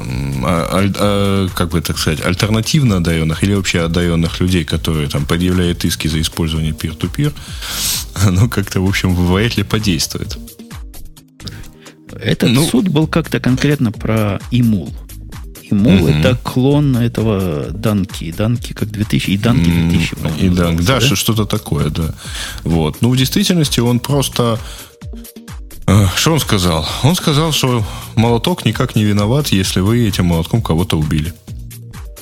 а, как бы так сказать, альтернативно одаренных или вообще одаренных людей, которые там предъявляют иски за использование peer-to-peer, оно как-то, в общем, вряд ли подействует. Этот ну, суд был как-то конкретно про имул. Имул угу. это клон этого Данки. Данки как 2000 и Данки 2000. И Данк, да, да? что-то такое, да. Вот. Ну, в действительности он просто что он сказал? Он сказал, что молоток никак не виноват, если вы этим молотком кого-то убили.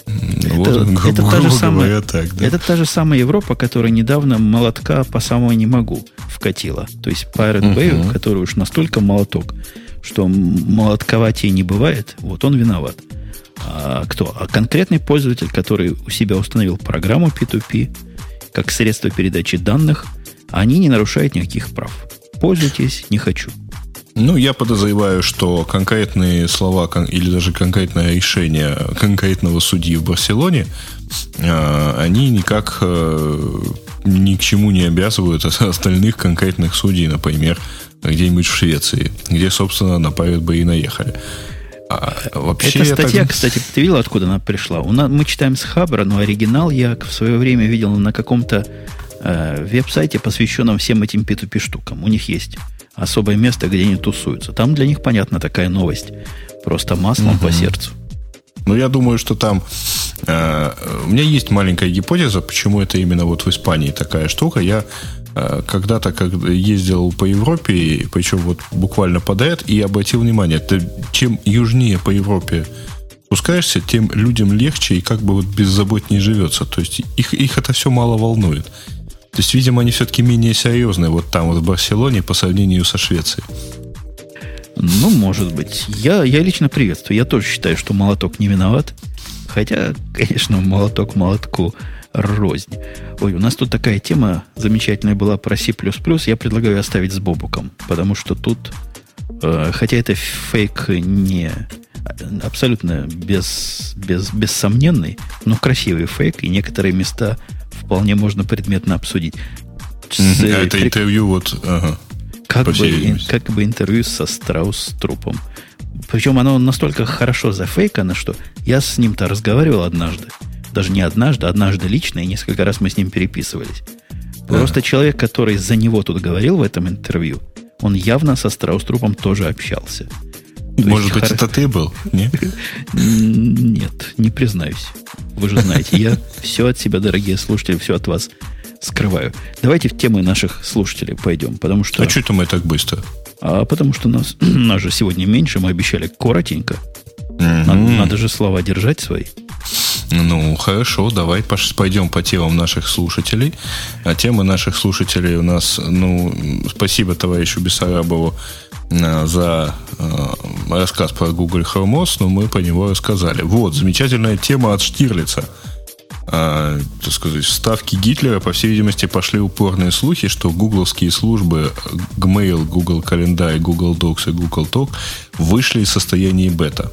Это, вот, это, та же самая, так, да? это та же самая Европа, которая недавно молотка по самому не могу вкатила. То есть Pirate Bay, uh-huh. который уж настолько молоток, что молотковатее не бывает, вот он виноват. А кто? А конкретный пользователь, который у себя установил программу P2P как средство передачи данных, они не нарушают никаких прав. Пользуйтесь, не хочу. Ну, я подозреваю, что конкретные слова или даже конкретное решение конкретного судьи в Барселоне, а, они никак э, ни к чему не обязывают остальных конкретных судей, например, где-нибудь в Швеции, где, собственно, на Pirate Bay наехали. А, вообще Эта статья, так... кстати, ты видел, откуда она пришла? У нас, мы читаем с Хабра, но оригинал я в свое время видел на каком-то э, веб-сайте, посвященном всем этим P2P штукам. У них есть особое место, где они тусуются. Там для них, понятна такая новость. Просто маслом угу. по сердцу. Ну, я думаю, что там... Э, у меня есть маленькая гипотеза, почему это именно вот в Испании такая штука. Я э, когда-то когда ездил по Европе, причем вот буквально подряд, и обратил внимание, ты, чем южнее по Европе спускаешься, тем людям легче и как бы вот беззаботнее живется. То есть их, их это все мало волнует. То есть, видимо, они все-таки менее серьезные вот там, вот в Барселоне, по сравнению со Швецией. Ну, может быть. Я, я лично приветствую. Я тоже считаю, что молоток не виноват. Хотя, конечно, молоток молотку рознь. Ой, у нас тут такая тема замечательная была про C++. Я предлагаю оставить с Бобуком, потому что тут, э, хотя это фейк не абсолютно без, без, бессомненный, но красивый фейк, и некоторые места вполне можно предметно обсудить. С, а это при... интервью вот... Ага, как, бы, как бы интервью со Страус трупом. Причем оно настолько хорошо зафейкано, что я с ним-то разговаривал однажды. Даже не однажды, а однажды лично, и несколько раз мы с ним переписывались. Просто человек, который за него тут говорил в этом интервью, он явно со Страус-трупом тоже общался. То Может быть, это ты был? Нет? Нет, не признаюсь. Вы же знаете, я все от себя, дорогие слушатели, все от вас скрываю. Давайте в темы наших слушателей пойдем, потому что... А что это мы так быстро? А потому что нас, нас же сегодня меньше, мы обещали коротенько. Надо, надо же слова держать свои. Ну, хорошо, давай пойдем по темам наших слушателей. А темы наших слушателей у нас, ну, спасибо товарищу Бессарабову за э, рассказ про Google Chromos, но мы по него рассказали. Вот, замечательная тема от Штирлица. А, так сказать, ставки Гитлера, по всей видимости, пошли упорные слухи, что гугловские службы Gmail, Google Календарь, Google Docs и Google Talk вышли из состояния бета.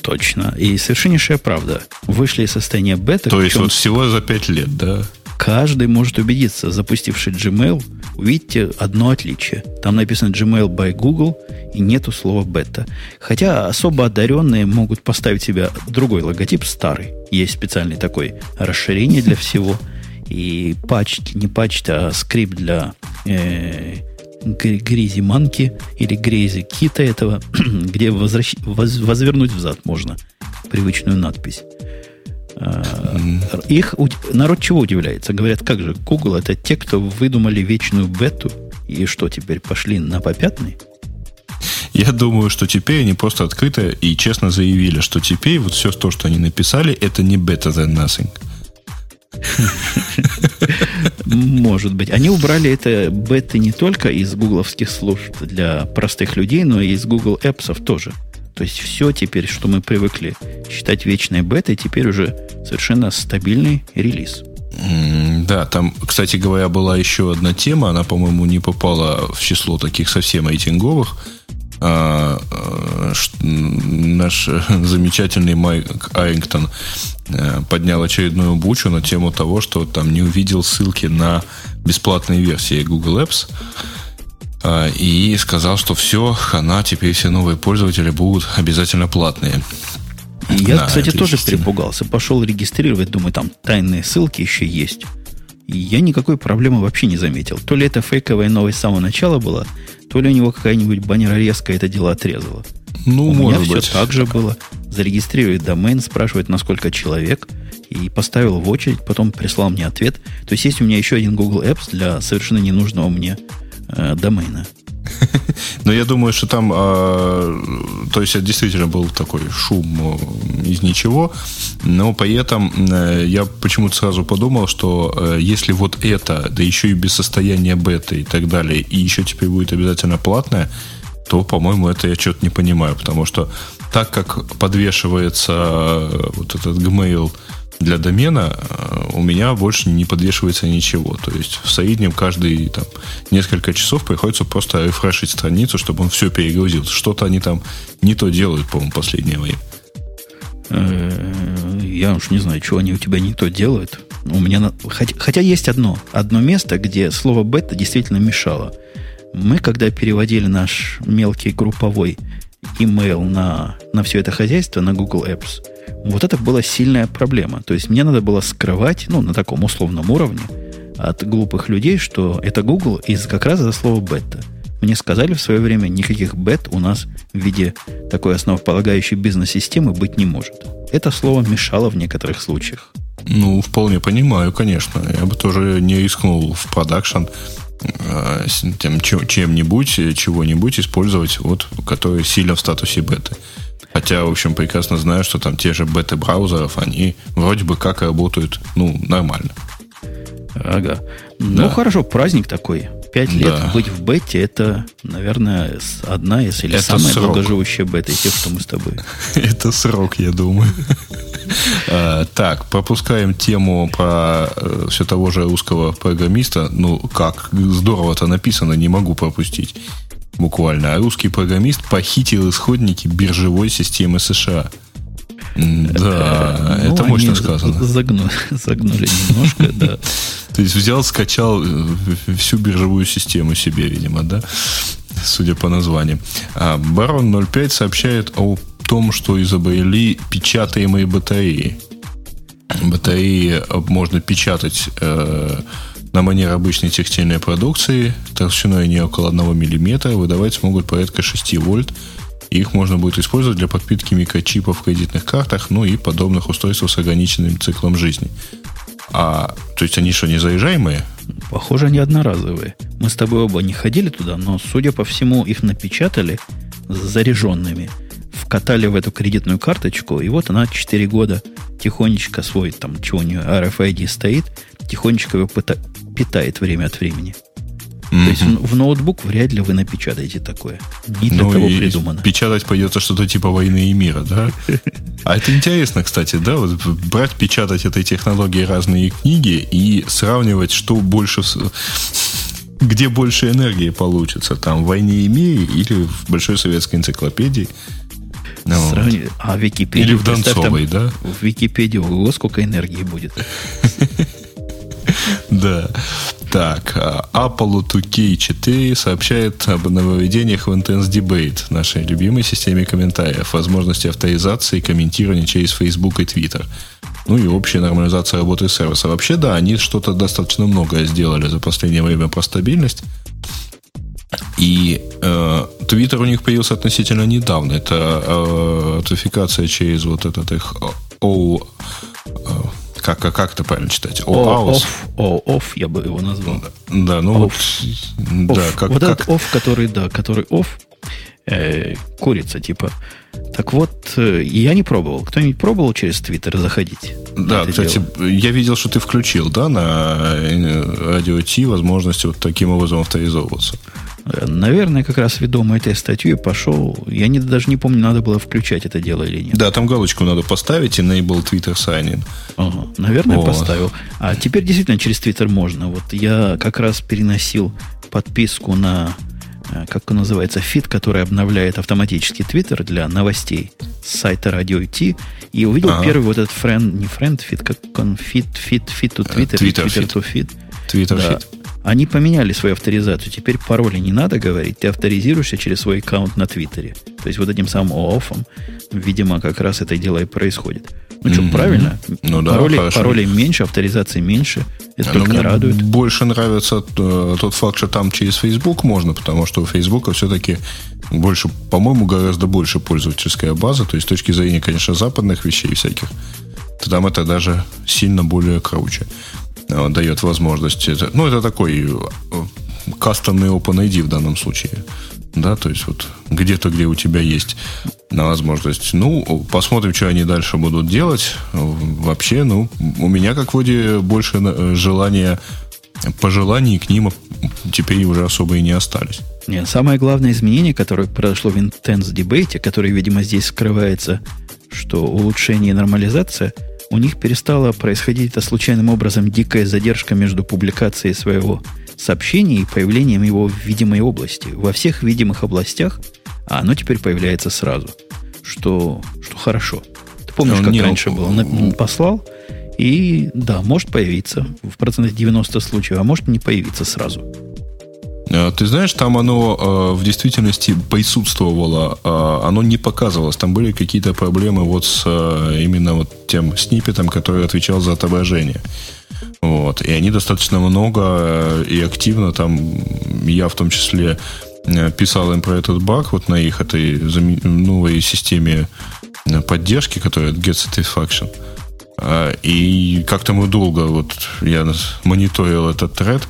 Точно. И совершеннейшая правда. Вышли из состояния бета. То есть вот всего за пять лет, да? Каждый может убедиться, запустивший Gmail, увидите одно отличие. Там написано Gmail by Google и нету слова бета. Хотя особо одаренные могут поставить себе другой логотип, старый. Есть специальный такой расширение для всего. И патч, не патч, а скрипт для э, грези манки или грези кита этого, где возвращ, воз, возвернуть взад можно привычную надпись. Их народ чего удивляется? Говорят, как же, Google это те, кто выдумали вечную бету, и что теперь пошли на попятный? Я думаю, что теперь они просто открыто и честно заявили, что теперь вот все то, что они написали, это не better than nothing. Может быть. Они убрали это беты не только из гугловских служб для простых людей, но и из Google Apps тоже. То есть все теперь, что мы привыкли считать вечной бетой, теперь уже совершенно стабильный релиз. Да, там, кстати говоря, была еще одна тема, она, по-моему, не попала в число таких совсем рейтинговых. А, а, наш замечательный Майк Айрингтон а, поднял очередную бучу на тему того, что там не увидел ссылки на бесплатные версии Google Apps. А, и сказал, что все, хана, теперь все новые пользователи будут обязательно платные. Я, да, кстати, тоже перепугался. Пошел регистрировать, думаю, там тайные ссылки еще есть. И я никакой проблемы вообще не заметил. То ли это фейковая новость с самого начала была, то ли у него какая-нибудь баннерорезка это дело отрезала. Ну, у может меня быть. все так же было. Зарегистрирует домен, спрашивает, насколько человек, и поставил в очередь, потом прислал мне ответ. То есть есть у меня еще один Google Apps для совершенно ненужного мне э, домена. Но я думаю, что там, э, то есть это действительно был такой шум из ничего, но при этом э, я почему-то сразу подумал, что э, если вот это, да еще и без состояния бета и так далее, и еще теперь будет обязательно платное, то, по-моему, это я что-то не понимаю, потому что так как подвешивается э, вот этот Gmail для домена, э, у меня больше не подвешивается ничего. То есть в среднем каждые там, несколько часов приходится просто рефрешить страницу, чтобы он все перегрузил. Что-то они там не то делают, по-моему, последнее время. Э, я уж не знаю, чего они у тебя не то делают. У меня, хотя, есть одно, одно место, где слово бета действительно мешало – мы, когда переводили наш мелкий групповой email на, на все это хозяйство, на Google Apps, вот это была сильная проблема. То есть мне надо было скрывать, ну, на таком условном уровне, от глупых людей, что это Google из как раз за слово бета. Мне сказали в свое время, никаких бет у нас в виде такой основополагающей бизнес-системы быть не может. Это слово мешало в некоторых случаях. Ну, вполне понимаю, конечно. Я бы тоже не рискнул в продакшн тем, чем-нибудь, чего-нибудь использовать, вот, который сильно в статусе беты. Хотя, в общем, прекрасно знаю, что там те же беты браузеров, они вроде бы как работают, ну, нормально. Ага. Ну, да. Ну, хорошо, праздник такой. Пять лет да. быть в бете, это, наверное, одна из или это самая срок. долгоживущая бета из тех, что мы с тобой. Это срок, я думаю. А, так, пропускаем тему про э, все того же русского программиста. Ну, как здорово-то написано, не могу пропустить. Буквально. А русский программист похитил исходники биржевой системы США. Да, ну, это мощно сказано. Загнули, загнули немножко, да. То есть взял, скачал э, всю биржевую систему себе, видимо, да? Судя по названию. А Барон 05 сообщает о том, что изобрели печатаемые батареи. Батареи можно печатать э, на манер обычной текстильной продукции, толщиной не около 1 мм, выдавать смогут порядка 6 вольт. Их можно будет использовать для подпитки микрочипов в кредитных картах, ну и подобных устройств с ограниченным циклом жизни. А, то есть они что, не заезжаемые? Похоже, они одноразовые. Мы с тобой оба не ходили туда, но, судя по всему, их напечатали заряженными – вкатали в эту кредитную карточку, и вот она 4 года тихонечко свой, там, чего у нее RFID стоит, тихонечко его питает время от времени. Mm-hmm. То есть в, ноутбук вряд ли вы напечатаете такое. Не для ну, того придумано. Печатать пойдется что-то типа войны и мира, да? А это интересно, кстати, да, вот брать, печатать этой технологии разные книги и сравнивать, что больше где больше энергии получится, там, в «Войне и мире» или в Большой советской энциклопедии. Ну, Сравни... А в Википедии... Или в Донцовой, там, да? В Википедии, ого, сколько энергии будет. Да. Так, а Apple 2K4 сообщает об нововведениях в Intense Debate, нашей любимой системе комментариев, возможности авторизации и комментирования через Facebook и Twitter. Ну и общая нормализация работы сервиса. Вообще, да, они что-то достаточно многое сделали за последнее время про стабильность. И э, Twitter у них появился относительно недавно. Это э, аутентификация через вот этот их O... Э, как, как, как это правильно читать? OAuth. O-off, я бы его назвал. Да, ну off. вот... Да, как, вот как... этот off, который, да, который off, э, курица, типа. Так вот, э, я не пробовал. Кто-нибудь пробовал через Твиттер заходить? Да, кстати, дело? я видел, что ты включил, да, на э, радио Ти возможность вот таким образом авторизовываться. Наверное, как раз ведомый этой статьей пошел. Я не, даже не помню, надо было включать это дело или нет. Да, там галочку надо поставить, enable Twitter sign in. Ага, наверное, вот. поставил. А теперь действительно через Twitter можно. Вот я как раз переносил подписку на э, как он называется, feed, который обновляет автоматически Twitter для новостей с сайта Radio T, и увидел ага. первый вот этот friend, не friend feed, как он feed, feed, feed to Twitter, Twitter, Twitter to feed. Twitter да. feed. Они поменяли свою авторизацию. Теперь пароли не надо говорить. Ты авторизируешься через свой аккаунт на Твиттере. То есть вот этим самым ООФом, видимо, как раз это дело и происходит. Ну что, mm-hmm. правильно? Ну да, паролей, паролей меньше, авторизации меньше. Это Но только мне радует. Больше нравится э, тот факт, что там через Facebook можно, потому что у Facebook все-таки больше, по-моему, гораздо больше пользовательская база. То есть с точки зрения, конечно, западных вещей всяких, то там это даже сильно более круче. Э, дает возможность. Ну, это такой э, кастомный OpenID в данном случае. да, то есть вот где-то, где у тебя есть на возможность. Ну, посмотрим, что они дальше будут делать. Вообще, ну, у меня, как вроде, больше желания, пожеланий к ним теперь уже особо и не остались. Нет, самое главное изменение, которое произошло в Intense Debate, которое, видимо, здесь скрывается, что улучшение и нормализация, у них перестала происходить это случайным образом дикая задержка между публикацией своего сообщения и появлением его в видимой области. Во всех видимых областях, а оно теперь появляется сразу, что, что хорошо. Ты помнишь, как не, раньше было? Он послал, и да, может появиться в процентах 90 случаев, а может не появиться сразу. Э, ты знаешь, там оно э, в действительности присутствовало, э, оно не показывалось. Там были какие-то проблемы вот с именно вот тем сниппетом, который отвечал за отображение. Вот. И они достаточно много и активно там, я в том числе писал им про этот баг вот на их этой новой системе поддержки, которая Get Satisfaction. И как-то мы долго, вот я мониторил этот тред,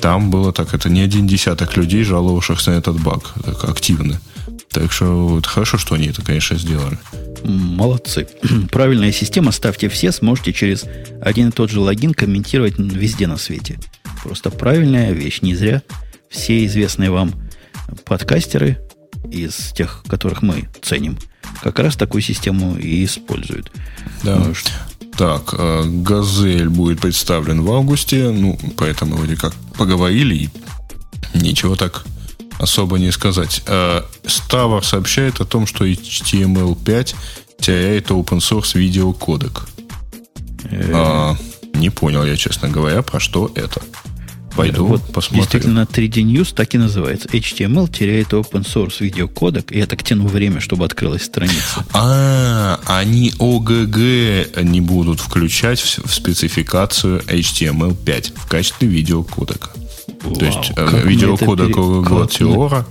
там было так, это не один десяток людей, жаловавшихся на этот баг так, активно. Так что вот, хорошо, что они это, конечно, сделали. Молодцы. Правильная система, ставьте все, сможете через один и тот же логин комментировать везде на свете. Просто правильная вещь. Не зря все известные вам подкастеры из тех, которых мы ценим, как раз такую систему и используют. Да. Ну, так, э, Газель будет представлен в августе, ну, поэтому вроде как поговорили, и ничего так особо не сказать. Ставар сообщает о том, что HTML5 теряет open source видеокодек. Э. А, не понял я, честно говоря, про что это. Пойду вот посмотрю. Действительно, 3D News так и называется. HTML теряет open source видеокодек, и я так тяну время, чтобы открылась страница. А, они OGG не будут включать в спецификацию HTML5 в качестве видеокодека. Вау, То есть э, видеокодек OGG Теора.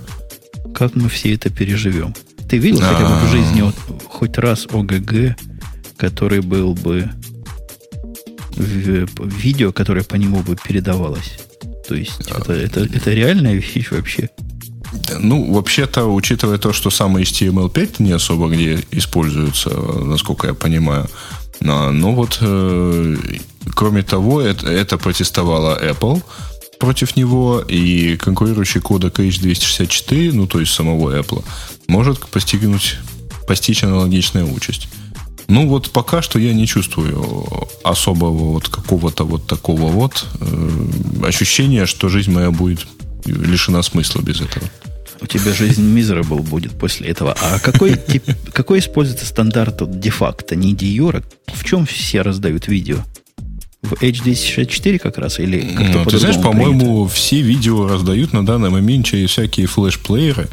Как мы все это переживем? Ты видел хотя бы в а. жизни вот, хоть раз ОГГ, который был бы в видео, которое по нему бы передавалось? То есть это, это, это реальная вещь вообще? Ну, вообще-то, учитывая то, что сам HTML5 не особо где используется, насколько я понимаю, но, ну вот, э, кроме того, это, это протестовала Apple против него, и конкурирующий кодек H264, ну, то есть самого Apple, может постигнуть, постичь аналогичная участь. Ну вот пока что я не чувствую особого вот какого-то вот такого вот э, ощущения, что жизнь моя будет лишена смысла без этого. У тебя жизнь miserable будет после этого. А какой, тип, какой используется стандарт де-факто, не де В чем все раздают видео? В HD64 как раз или как-то ну, Ты знаешь, по-моему, все видео раздают на данный момент через всякие флеш-плееры.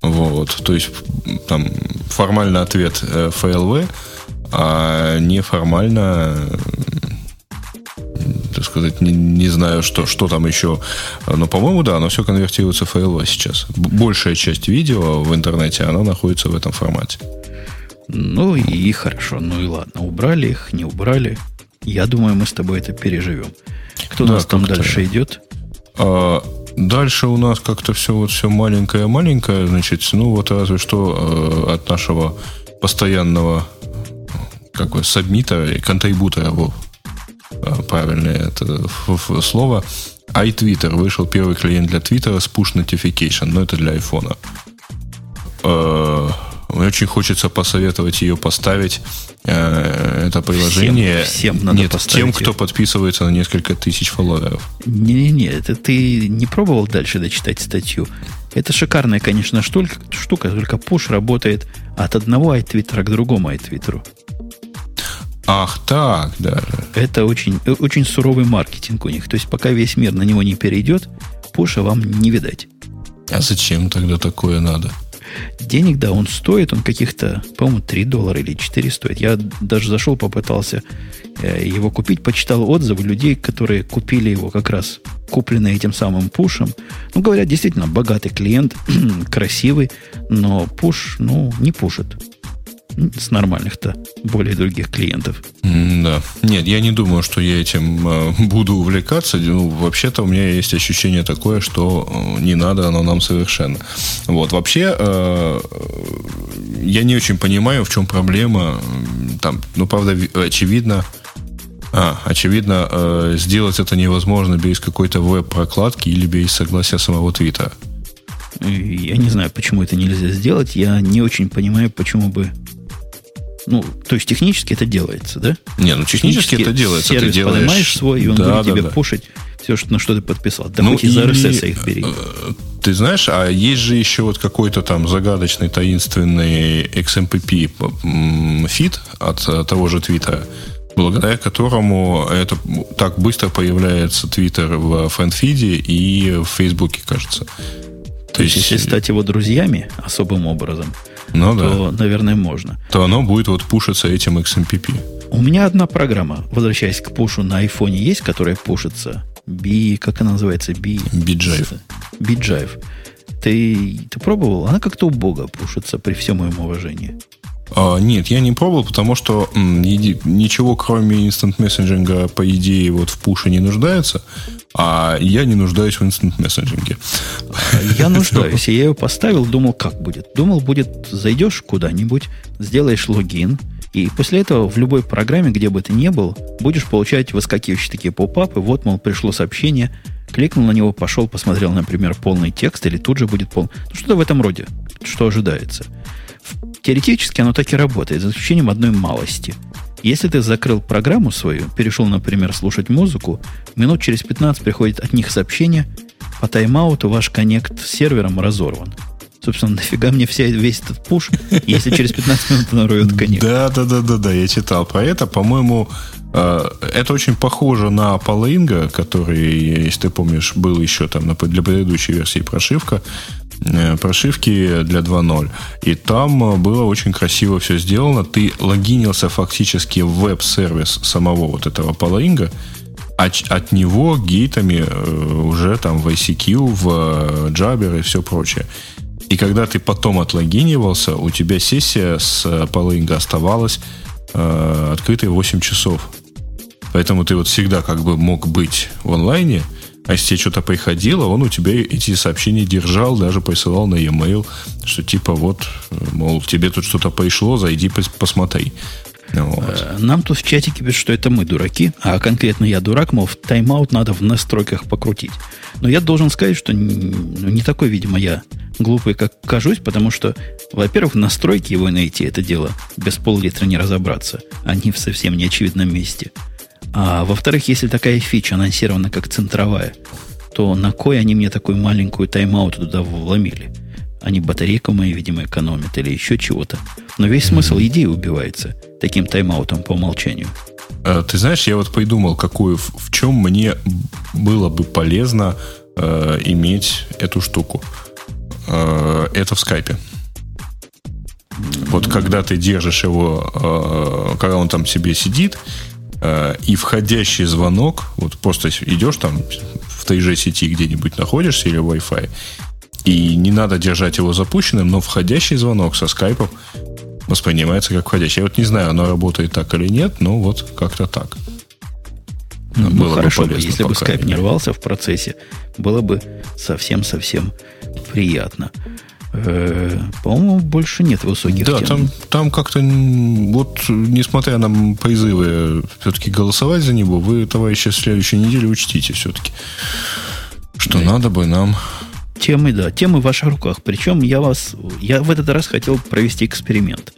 Вот, то есть там формально ответ э, FLV, а неформально так сказать, не, не знаю, что, что там еще. Но, по-моему, да, оно все конвертируется в FLV сейчас. Большая часть видео в интернете, она находится в этом формате. Ну и хорошо, ну и ладно. Убрали их, не убрали. Я думаю, мы с тобой это переживем. Кто да, у нас там дальше идет? А, дальше у нас как-то все вот все маленькое-маленькое, значит, ну вот разве что э, от нашего постоянного какой сабмита, контрибутора, его а, правильное это слово, iTwitter. Вышел первый клиент для Твиттера с push notification, но это для айфона. Мне очень хочется посоветовать ее поставить. Э, это приложение. Всем, всем надо Нет, тем, кто подписывается на несколько тысяч фолловеров. Не-не-не, это ты не пробовал дальше дочитать статью. Это шикарная, конечно, штука, штука только push работает от одного iTwitter к другому iTwitter. Ах, так даже. Это очень, очень суровый маркетинг у них. То есть, пока весь мир на него не перейдет, пуша вам не видать. А зачем тогда такое надо? Денег, да, он стоит, он каких-то, по-моему, 3 доллара или 4 стоит. Я даже зашел, попытался э, его купить, почитал отзывы людей, которые купили его как раз купленный этим самым пушем. Ну, говорят, действительно, богатый клиент, красивый, но пуш, ну, не пушит. С нормальных-то, более других клиентов. Да. Нет, я не думаю, что я этим э, буду увлекаться. Ну, вообще-то у меня есть ощущение такое, что э, не надо оно нам совершенно. Вот. Вообще, э, я не очень понимаю, в чем проблема. Там, ну, правда, очевидно, а, очевидно, э, сделать это невозможно без какой-то веб-прокладки или без согласия самого Твиттера. Я не знаю, почему это нельзя сделать. Я не очень понимаю, почему бы... Ну, то есть технически это делается, да? Не, ну технически, технически это делается. Сервис ты делаешь... поднимаешь свой, и он да, будет да, тебе да. пушить все, что, на что ты подписал. Да ну, хоть из RSS их бери. Э, ты знаешь, а есть же еще вот какой-то там загадочный, таинственный XMPP feed от э, того же Твиттера, благодаря которому это так быстро появляется Твиттер в FriendFeed е и в Фейсбуке, кажется. То есть, если стать его друзьями особым образом, ну, то, да. наверное, можно. То оно будет вот пушиться этим XMPP. У меня одна программа, возвращаясь к пушу на айфоне, есть, которая пушится. Би, как она называется? Би... Beejive. Beejive. Ты, ты пробовал? Она как-то убого пушится при всем моем уважении. А, нет, я не пробовал, потому что ничего кроме instant messaging а, по идее, вот в пуше не нуждается, а я не нуждаюсь в instant messaging е. Я нуждаюсь, я ее поставил, думал, как будет. Думал, будет, зайдешь куда-нибудь, сделаешь логин, и после этого в любой программе, где бы ты ни был, будешь получать выскакивающие такие поп-апы. Вот, мол, пришло сообщение, кликнул на него, пошел, посмотрел, например, полный текст, или тут же будет полный. Ну, что-то в этом роде, что ожидается. Теоретически оно так и работает, за исключением одной малости. Если ты закрыл программу свою, перешел, например, слушать музыку, минут через 15 приходит от них сообщение, по тайм-ауту ваш коннект с сервером разорван. Собственно, нафига мне вся, весь этот пуш, если через 15 минут нароют коннект? Да, да, да, да, да, я читал про это. По-моему, это очень похоже на Палаинга, который, если ты помнишь, был еще там для предыдущей версии прошивка. Э, прошивки для 2.0. И там э, было очень красиво все сделано. Ты логинился фактически в веб-сервис самого вот этого Palainga, от, от него гейтами э, уже там в ICQ, в Jabber и все прочее. И когда ты потом отлогинивался, у тебя сессия с Palainga оставалась э, открытой 8 часов. Поэтому ты вот всегда как бы мог быть в онлайне – а если тебе что-то приходило, он у тебя эти сообщения держал, даже присылал на e-mail, что типа вот, мол, тебе тут что-то пришло, зайди посмотри. Вот. Э, нам тут в чатике пишут, что это мы дураки, а конкретно я дурак, мол, в тайм-аут надо в настройках покрутить. Но я должен сказать, что ну, не такой, видимо, я глупый, как кажусь, потому что, во-первых, в настройке его найти это дело без пол-литра не разобраться. Они в совсем неочевидном месте. А во-вторых, если такая фича анонсирована как центровая, то на кой они мне такую маленькую тайм-аут туда вломили? Они батарейку мои, видимо, экономят или еще чего-то. Но весь смысл идеи убивается таким тайм-аутом по умолчанию. А, ты знаешь, я вот придумал, какую, в чем мне было бы полезно э, иметь эту штуку. Э, это в скайпе. Вот когда ты держишь его, э, когда он там себе сидит, Э, и входящий звонок, вот просто идешь там в той же сети где-нибудь находишься или Wi-Fi, и не надо держать его запущенным, но входящий звонок со скайпом воспринимается как входящий. Я вот не знаю, оно работает так или нет, но вот как-то так. Ну, было хорошо бы, полезно, если бы скайп не рвался в процессе, было бы совсем-совсем приятно. Э, по-моему, больше нет высоких Да, тем. там, там как-то, вот, несмотря на призывы все-таки голосовать за него, вы, товарищи, в следующей неделе учтите все-таки, что да. надо бы нам... Темы, да, темы в ваших руках. Причем я вас, я в этот раз хотел провести эксперимент.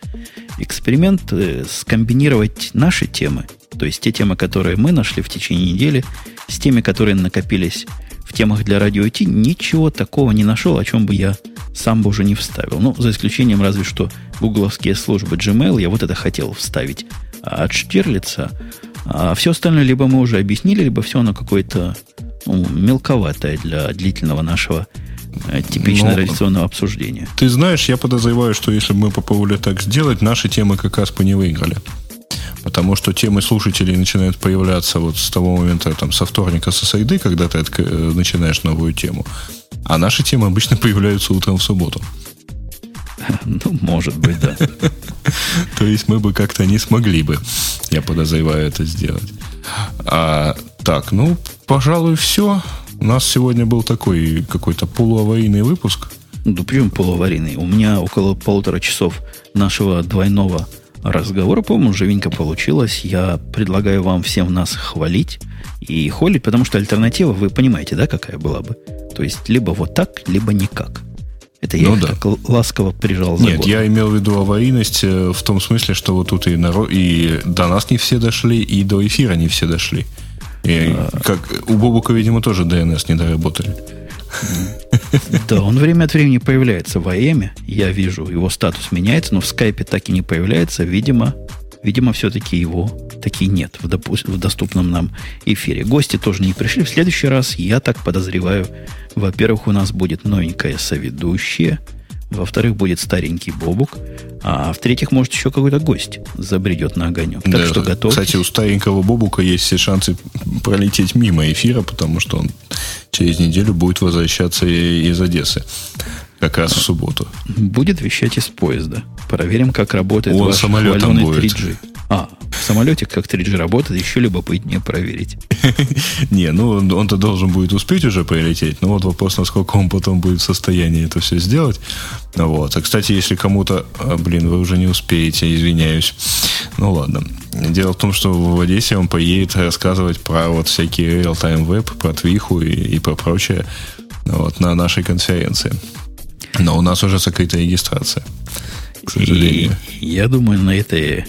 Эксперимент э, скомбинировать наши темы, то есть те темы, которые мы нашли в течение недели, с теми, которые накопились в темах для радио IT, ничего такого не нашел, о чем бы я сам бы уже не вставил. Ну, за исключением разве что гугловские службы Gmail, я вот это хотел вставить а от Штирлица. А все остальное либо мы уже объяснили, либо все оно какое-то ну, мелковатое для длительного нашего э, типичного радиационного обсуждения. Ты знаешь, я подозреваю, что если бы мы попробовали так сделать, наши темы как раз бы не выиграли. Потому что темы слушателей начинают появляться вот с того момента, там, со вторника, со сайды, когда ты э, начинаешь новую тему. А наши темы обычно появляются утром в субботу. Ну, может быть, да. То есть мы бы как-то не смогли бы, я подозреваю, это сделать. А, так, ну, пожалуй, все. У нас сегодня был такой какой-то полуаварийный выпуск. Ну, почему полуаварийный? У меня около полутора часов нашего двойного разговора, по-моему, живенько получилось. Я предлагаю вам всем нас хвалить и холить, потому что альтернатива, вы понимаете, да, какая была бы? То есть, либо вот так, либо никак. Это я ну, да. так ласково прижал за Нет, горло. я имел в виду аварийность э, в том смысле, что вот тут и, народ, и до нас не все дошли, и до эфира не все дошли. И а... как у Бобука, видимо, тоже DNS не доработали. Да, он время от времени появляется в АЭМе. Я вижу, его статус меняется, но в скайпе так и не появляется. Видимо, видимо все-таки его таки нет в, допу- в доступном нам эфире. Гости тоже не пришли. В следующий раз, я так подозреваю, во-первых, у нас будет новенькая соведущая, во-вторых, будет старенький Бобук, а в-третьих, может, еще какой-то гость забредет на огонек. Так да, что готовьтесь. Кстати, у старенького Бобука есть все шансы пролететь мимо эфира, потому что он через неделю будет возвращаться из Одессы. Как раз в субботу. Будет вещать из поезда. Проверим, как работает Он ваш самолетом будет. 3G. А, в самолете как 3G работает, еще любопытнее проверить. Не, ну он-то должен будет успеть уже прилететь, но вот вопрос, насколько он потом будет в состоянии это все сделать. Вот. А, кстати, если кому-то, а, блин, вы уже не успеете, извиняюсь. Ну ладно. Дело в том, что в Одессе он поедет рассказывать про вот всякие real-time web, про Твиху и, и про прочее вот, на нашей конференции. Но у нас уже закрыта регистрация, к сожалению. И я думаю, на этой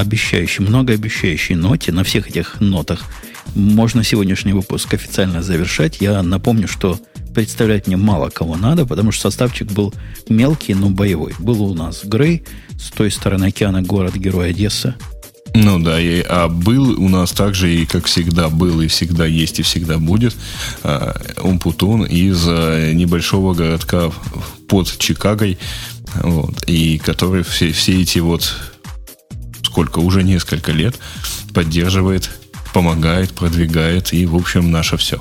обещающей, многообещающей ноте, на всех этих нотах, можно сегодняшний выпуск официально завершать. Я напомню, что представлять мне мало кого надо, потому что составчик был мелкий, но боевой. Был у нас Грей, с той стороны океана город-герой Одесса. Ну да, и, а был у нас также, и как всегда был, и всегда есть, и всегда будет, а, Умпутун из а, небольшого городка под Чикагой, вот, и который все, все эти вот сколько, уже несколько лет поддерживает, помогает, продвигает и, в общем, наше все.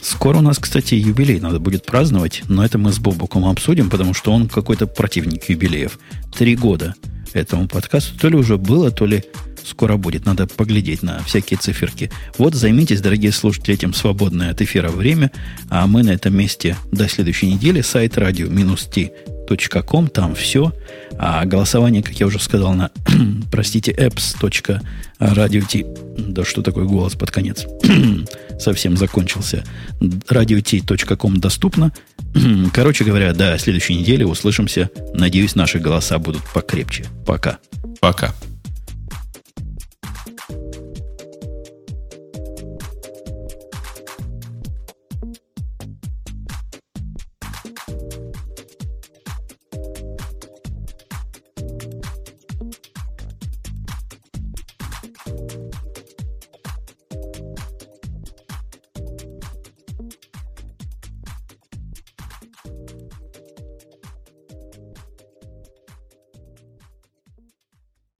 Скоро у нас, кстати, юбилей надо будет праздновать, но это мы с Бобуком обсудим, потому что он какой-то противник юбилеев. Три года этому подкасту то ли уже было, то ли скоро будет. Надо поглядеть на всякие циферки. Вот займитесь, дорогие слушатели, этим свободное от эфира время, а мы на этом месте до следующей недели. Сайт радио-t apps.com, там все. А голосование, как я уже сказал, на, простите, apps.radio.t, да что такое голос под конец, совсем закончился, radio.t.com доступно. Короче говоря, до следующей недели услышимся. Надеюсь, наши голоса будут покрепче. Пока. Пока.